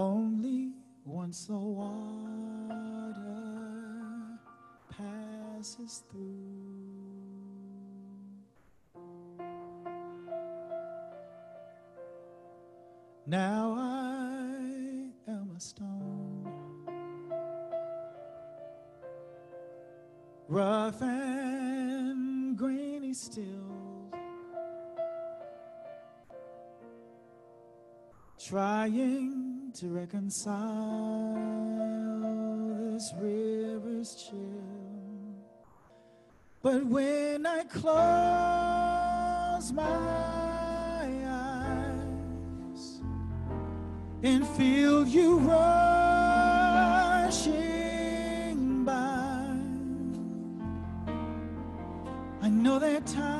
Only once the water passes through. Now I am a stone, rough and grainy still, trying to reconcile this river's chill. But when I close my eyes, and feel you rushing by. I know that time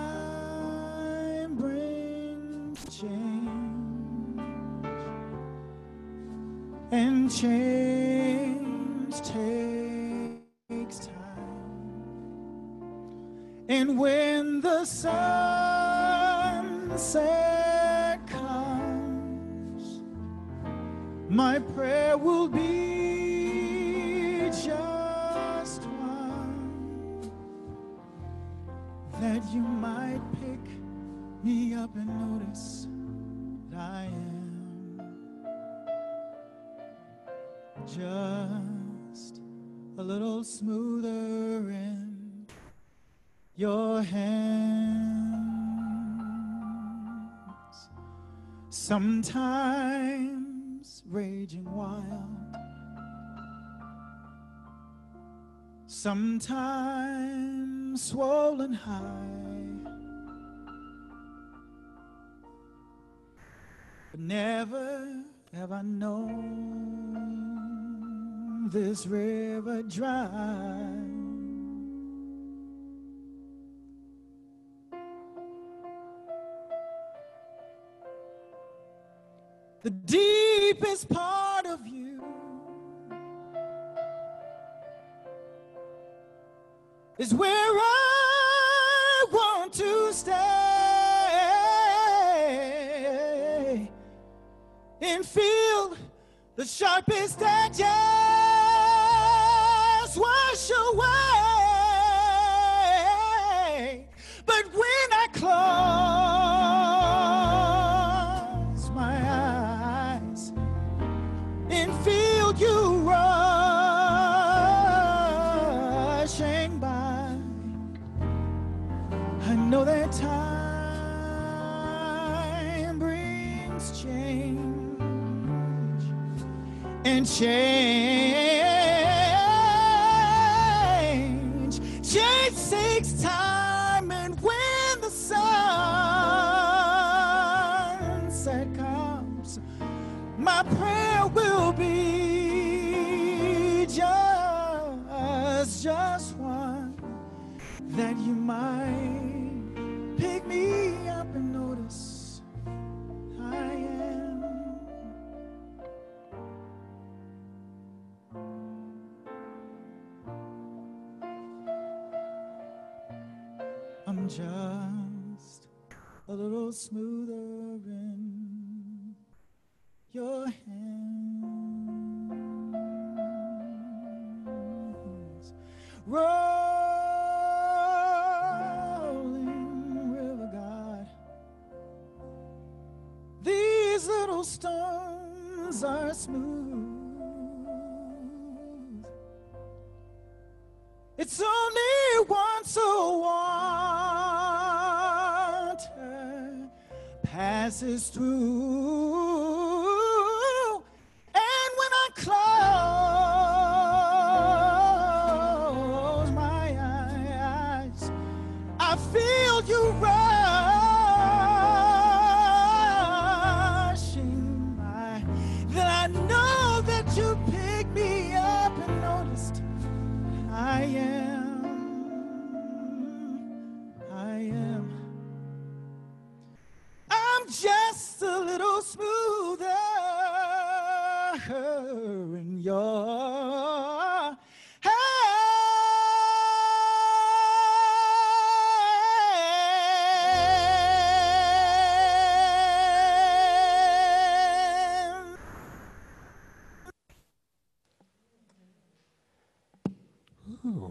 Sometimes raging wild, sometimes swollen high, but never have I known this river dry. The deepest part of you. Is where I want to stay and feel the sharpest know that time brings change and change.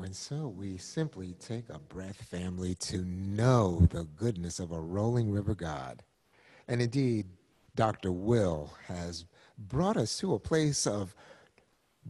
And so we simply take a breath, family, to know the goodness of a rolling river God. And indeed, Dr. Will has brought us to a place of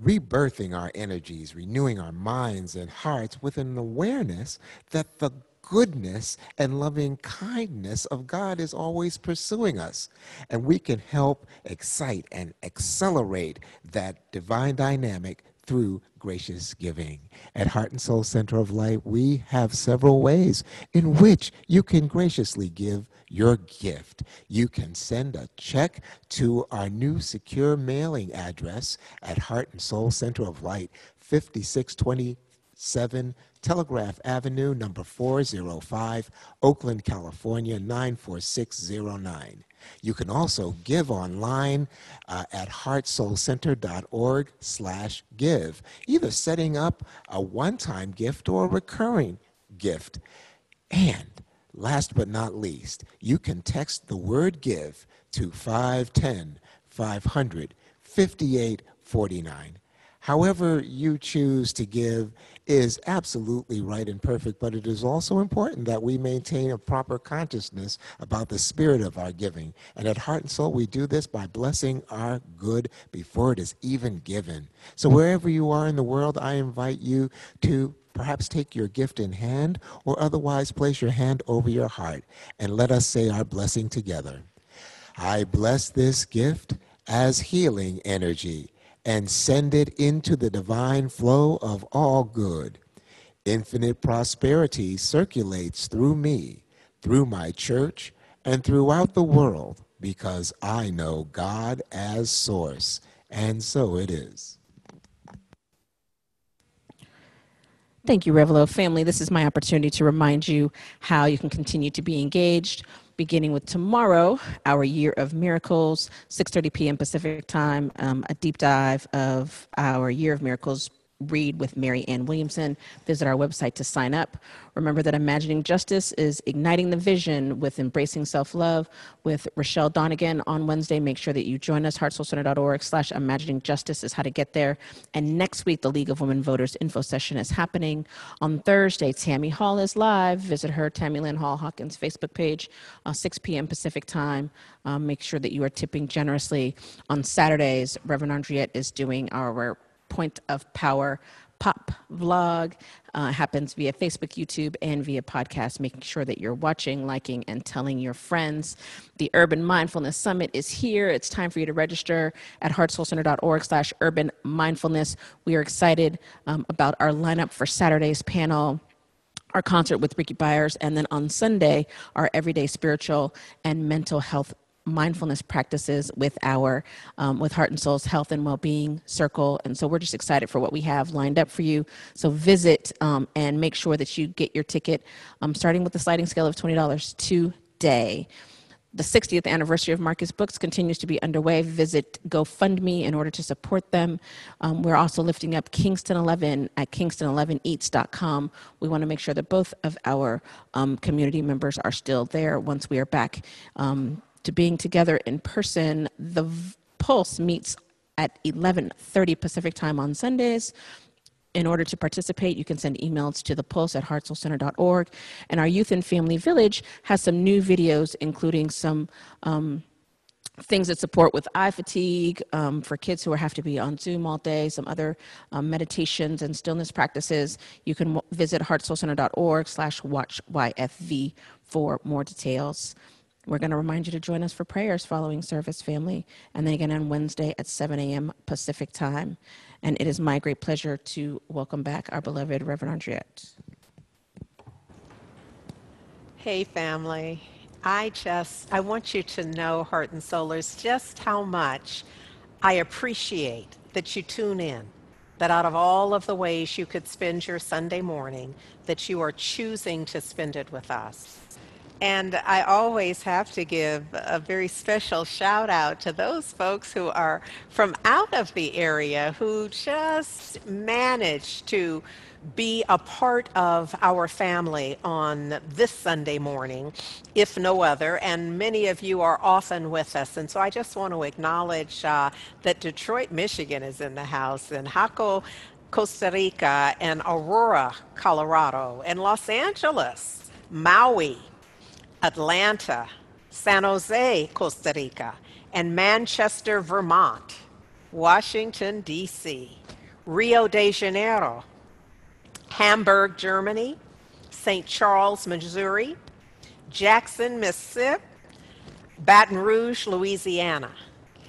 rebirthing our energies, renewing our minds and hearts with an awareness that the goodness and loving kindness of God is always pursuing us. And we can help excite and accelerate that divine dynamic through gracious giving. At Heart and Soul Center of Light, we have several ways in which you can graciously give your gift. You can send a check to our new secure mailing address at Heart and Soul Center of Light, 5627 Telegraph Avenue, number 405, Oakland, California, 94609. You can also give online uh, at heartsoulcenter.org slash give, either setting up a one-time gift or a recurring gift. And last but not least, you can text the word give to 510 500 5849. However, you choose to give is absolutely right and perfect, but it is also important that we maintain a proper consciousness about the spirit of our giving. And at Heart and Soul, we do this by blessing our good before it is even given. So, wherever you are in the world, I invite you to perhaps take your gift in hand or otherwise place your hand over your heart and let us say our blessing together. I bless this gift as healing energy and send it into the divine flow of all good. Infinite prosperity circulates through me, through my church, and throughout the world because I know God as source, and so it is. Thank you, Revelo family. This is my opportunity to remind you how you can continue to be engaged. Beginning with tomorrow, our year of miracles, 6:30 p.m. Pacific time, um, a deep dive of our year of miracles read with Marianne Williamson. Visit our website to sign up. Remember that Imagining Justice is igniting the vision with embracing self-love with Rochelle Donegan on Wednesday. Make sure that you join us. heartsoulcenter.org slash imagining justice is how to get there. And next week, the League of Women Voters info session is happening. On Thursday, Tammy Hall is live. Visit her, Tammy Lynn Hall Hawkins Facebook page, uh, 6 p.m. Pacific time. Um, make sure that you are tipping generously. On Saturdays, Reverend Andriette is doing our point of power pop vlog. Uh, happens via Facebook, YouTube, and via podcast, making sure that you're watching, liking, and telling your friends. The Urban Mindfulness Summit is here. It's time for you to register at heartsoulcenter.org slash urban mindfulness. We are excited um, about our lineup for Saturday's panel our concert with Rickey Byars, and then on Sunday, our everyday spiritual and mental health mindfulness practices with our um, with heart and soul's health and well-being circle and so we're just excited for what we have lined up for you so visit um, and make sure that you get your ticket um, starting with the sliding scale of $20 today the 60th anniversary of Marcus Books continues to be underway. Visit GoFundMe in order to support them. Um, we're also lifting up Kingston 11 at kingston11eats.com. We want to make sure that both of our um, community members are still there once we are back um, to being together in person. The Pulse meets at 11:30 Pacific time on Sundays. In order to participate, you can send emails to the pulse at heartsoulcenter.org. And our Youth and Family Village has some new videos, including some um, things that support with eye fatigue um, for kids who have to be on Zoom all day, some other um, meditations and stillness practices. You can w- visit heartsoulcenter.org slash watch YFV for more details. We're going to remind you to join us for prayers following service, family, and then again on Wednesday at 7 a.m. Pacific time. And it is my great pleasure to welcome back our beloved Reverend Andriette. Hey, family. I just, I want you to know, Heart and Soulers, just how much I appreciate that you tune in. That out of all of the ways you could spend your Sunday morning, that you are choosing to spend it with us. And I always have to give a very special shout out to those folks who are from out of the area who just managed to be a part of our family on this Sunday morning, if no other. And many of you are often with us. And so I just want to acknowledge uh, that Detroit, Michigan is in the house, and Jaco, Costa Rica, and Aurora, Colorado, and Los Angeles, Maui, Atlanta, San Jose, Costa Rica, and Manchester, Vermont, Washington, D.C., Rio de Janeiro, Hamburg, Germany, St. Charles, Missouri, Jackson, Mississippi, Baton Rouge, Louisiana.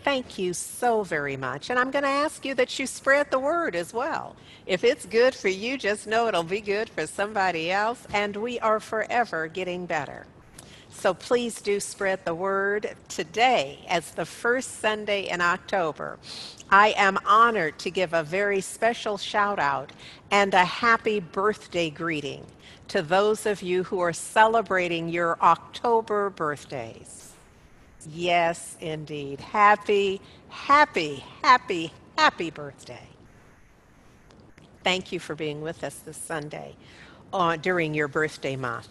Thank you so very much. And I'm going to ask you that you spread the word as well. If it's good for you, just know it'll be good for somebody else, and we are forever getting better. So please do spread the word. Today, as the first Sunday in October, I am honored to give a very special shout out and a happy birthday greeting to those of you who are celebrating your October birthdays. Yes, indeed. Happy, happy, happy, happy birthday. Thank you for being with us this Sunday uh, during your birthday month.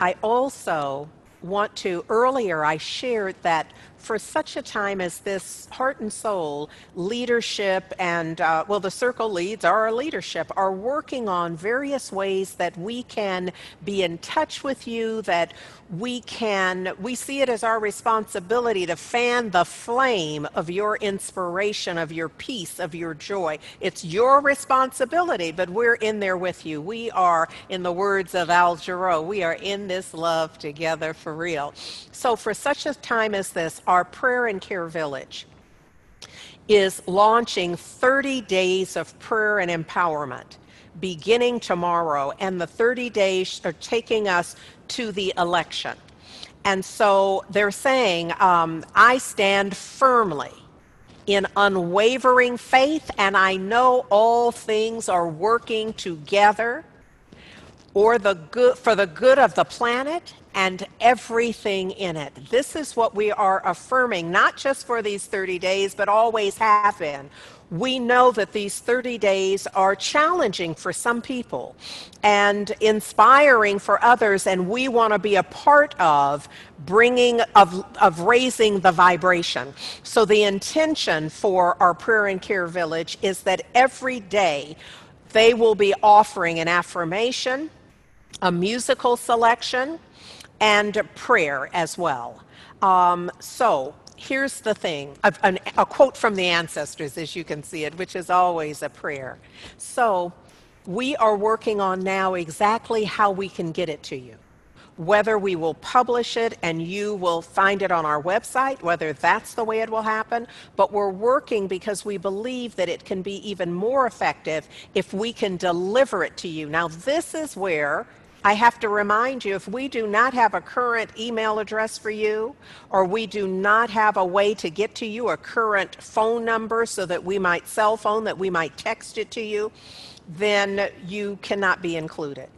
I also want to, earlier I shared that for such a time as this, heart and soul leadership and, uh, well, the circle leads, our leadership, are working on various ways that we can be in touch with you, that we can, we see it as our responsibility to fan the flame of your inspiration, of your peace, of your joy. It's your responsibility, but we're in there with you. We are, in the words of Al Jarreau, we are in this love together for real. So, for such a time as this, our prayer and care village is launching 30 days of prayer and empowerment beginning tomorrow, and the 30 days are taking us to the election. And so they're saying, um, I stand firmly in unwavering faith, and I know all things are working together or the good for the good of the planet and everything in it. This is what we are affirming, not just for these 30 days, but always have been. We know that these 30 days are challenging for some people and inspiring for others, and we want to be a part of bringing, of, of raising the vibration. So, the intention for our prayer and care village is that every day they will be offering an affirmation, a musical selection, and prayer as well. Um, so here's the thing a, a, a, quote from the ancestors, as you can see it, which is always a prayer. So we are working on now exactly how we can get it to you. Whether we will publish it and you will find it on our website, whether that's the way it will happen, but we're working because we believe that it can be even more effective if we can deliver it to you. Now, this is where I have to remind you if we do not have a current email address for you, or we do not have a way to get to you, a current phone number so that we might cell phone, that we might text it to you, then you cannot be included.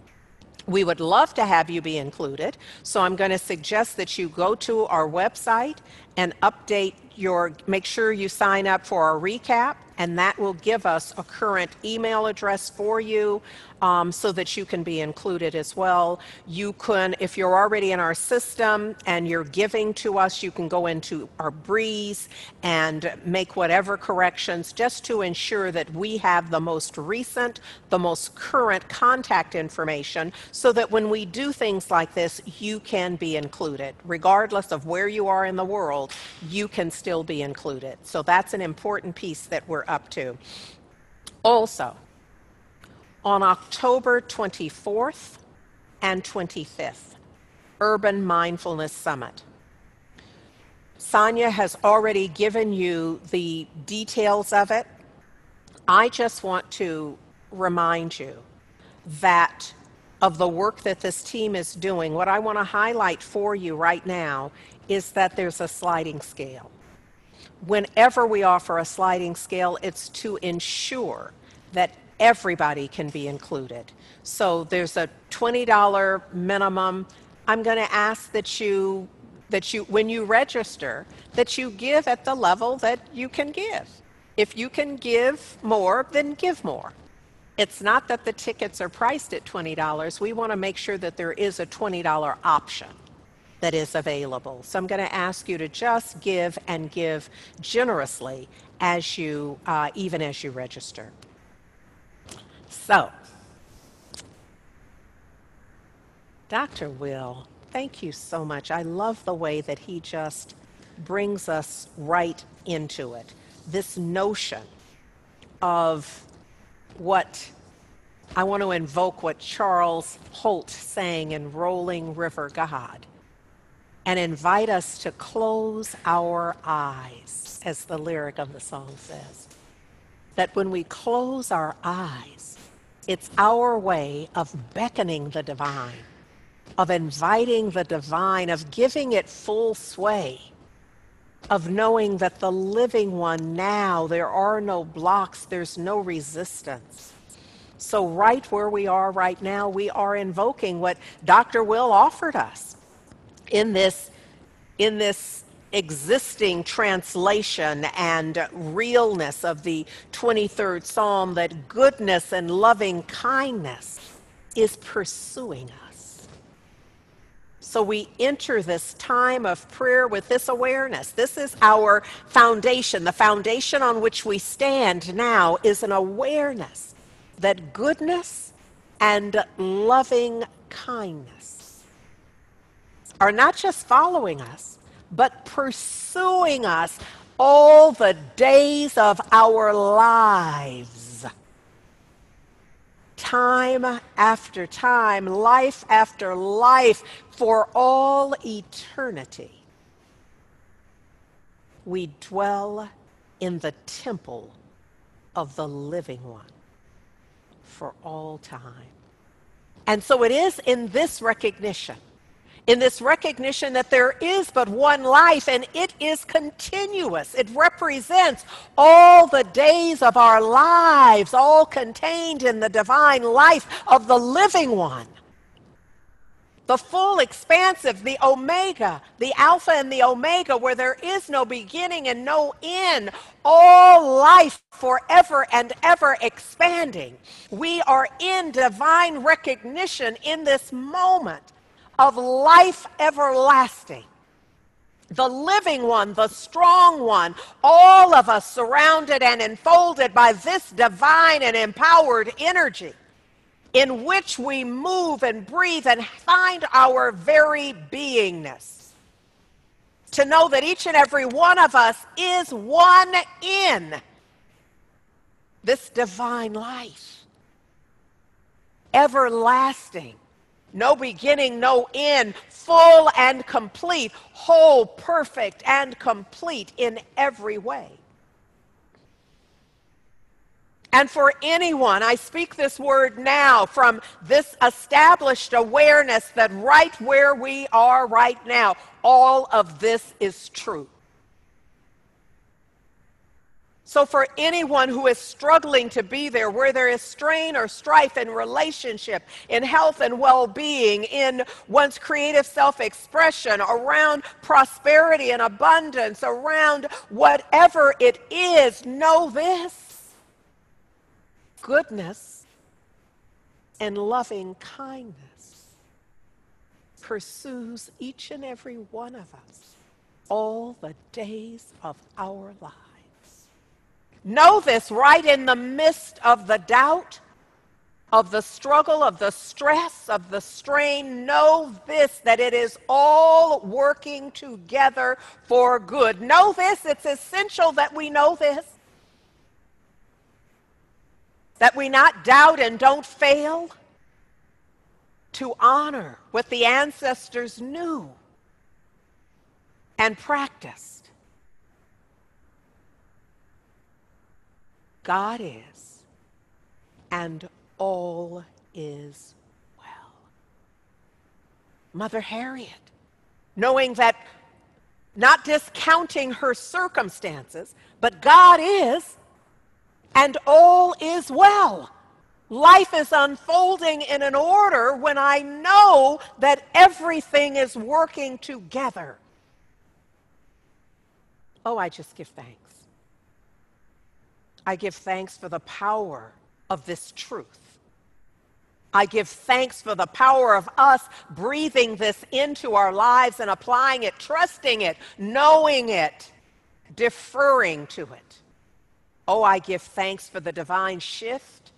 We would love to have you be included, so I'm going to suggest that you go to our website and update your, make sure you sign up for our recap, and that will give us a current email address for you um, so that you can be included as well. You can, if you're already in our system and you're giving to us, you can go into our Breeze and make whatever corrections just to ensure that we have the most recent, the most current contact information so that when we do things like this, you can be included. Regardless of where you are in the world, you can still be included. So that's an important piece that we're up to. Also, on October 24th and 25th, Urban Mindfulness Summit. Sonia has already given you the details of it. I just want to remind you that of the work that this team is doing, what I want to highlight for you right now is that there's a sliding scale. Whenever we offer a sliding scale, it's to ensure that everybody can be included. So there's a $20 minimum. I'm going to ask that you that you when you register that you give at the level that you can give. If you can give more, then give more. It's not that the tickets are priced at $20. We want to make sure that there is a $20 option that is available. So I'm going to ask you to just give and give generously as you, uh, even as you register. So, Dr. Will, thank you so much. I love the way that he just brings us right into it. This notion of what I want to invoke what Charles Holt sang in Rolling River God and invite us to close our eyes, as the lyric of the song says. That when we close our eyes, it's our way of beckoning the divine, of inviting the divine, of giving it full sway, of knowing that the living one now, there are no blocks, there's no resistance. So, right where we are right now, we are invoking what Dr. Will offered us in this, in this existing translation and realness of the 23rd Psalm that goodness and loving kindness is pursuing us. So we enter this time of prayer with this awareness. This is our foundation. The foundation on which we stand now is an awareness that goodness and loving kindness are not just following us, but pursuing us all the days of our lives. Time after time, life after life, for all eternity, we dwell in the temple of the living one for all time. And so it is in this recognition in this recognition that there is but one life and it is continuous. It represents all the days of our lives, all contained in the divine life of the living one. The full expansive, the Omega, the Alpha and the Omega, where there is no beginning and no end, all life forever and ever expanding. We are in divine recognition in this moment of life everlasting. The living one, the strong one, all of us surrounded and enfolded by this divine and empowered energy in which we move and breathe and find our very beingness. To know that each and every one of us is one in this divine life. everlasting, no beginning, no end, full and complete, whole, perfect, and complete in every way. And for anyone, I speak this word now from this established awareness that right where we are right now, all of this is true. So, for anyone who is struggling to be there, where there is strain or strife in relationship, in health and well being, in one's creative self expression, around prosperity and abundance, around whatever it is, know this goodness and loving kindness pursues each and every one of us all the days of our lives. Know this right in the midst of the doubt, of the struggle, of the stress, of the strain. Know this that it is all working together for good. Know this, it's essential that we know this. That we not doubt and don't fail to honor what the ancestors knew and practiced. God is, and all is well. Mother Harriet, knowing that not discounting her circumstances, but God is, and all is well. Life is unfolding in an order when I know that everything is working together. Oh, I just give thanks. I give thanks for the power of this truth. I give thanks for the power of us breathing this into our lives and applying it, trusting it, knowing it, deferring to it. Oh, I give thanks for the divine shift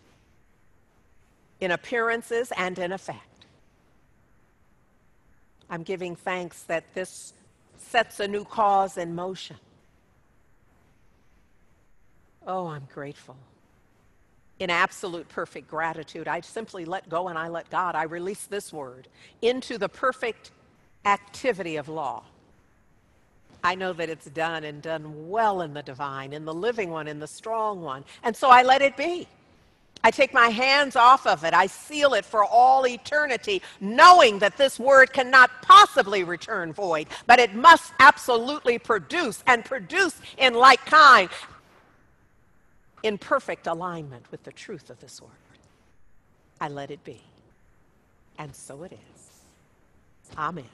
in appearances and in effect. I'm giving thanks that this sets a new cause in motion. Oh, I'm grateful. In absolute perfect gratitude, I simply let go and I let God. I release this word into the perfect activity of law. I know that it's done and done well in the divine, in the living one, in the strong one. And so I let it be. I take my hands off of it. I seal it for all eternity, knowing that this word cannot possibly return void, but it must absolutely produce and produce in like kind in perfect alignment with the truth of this word. I let it be. And so it is. Amen.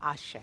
Ashe.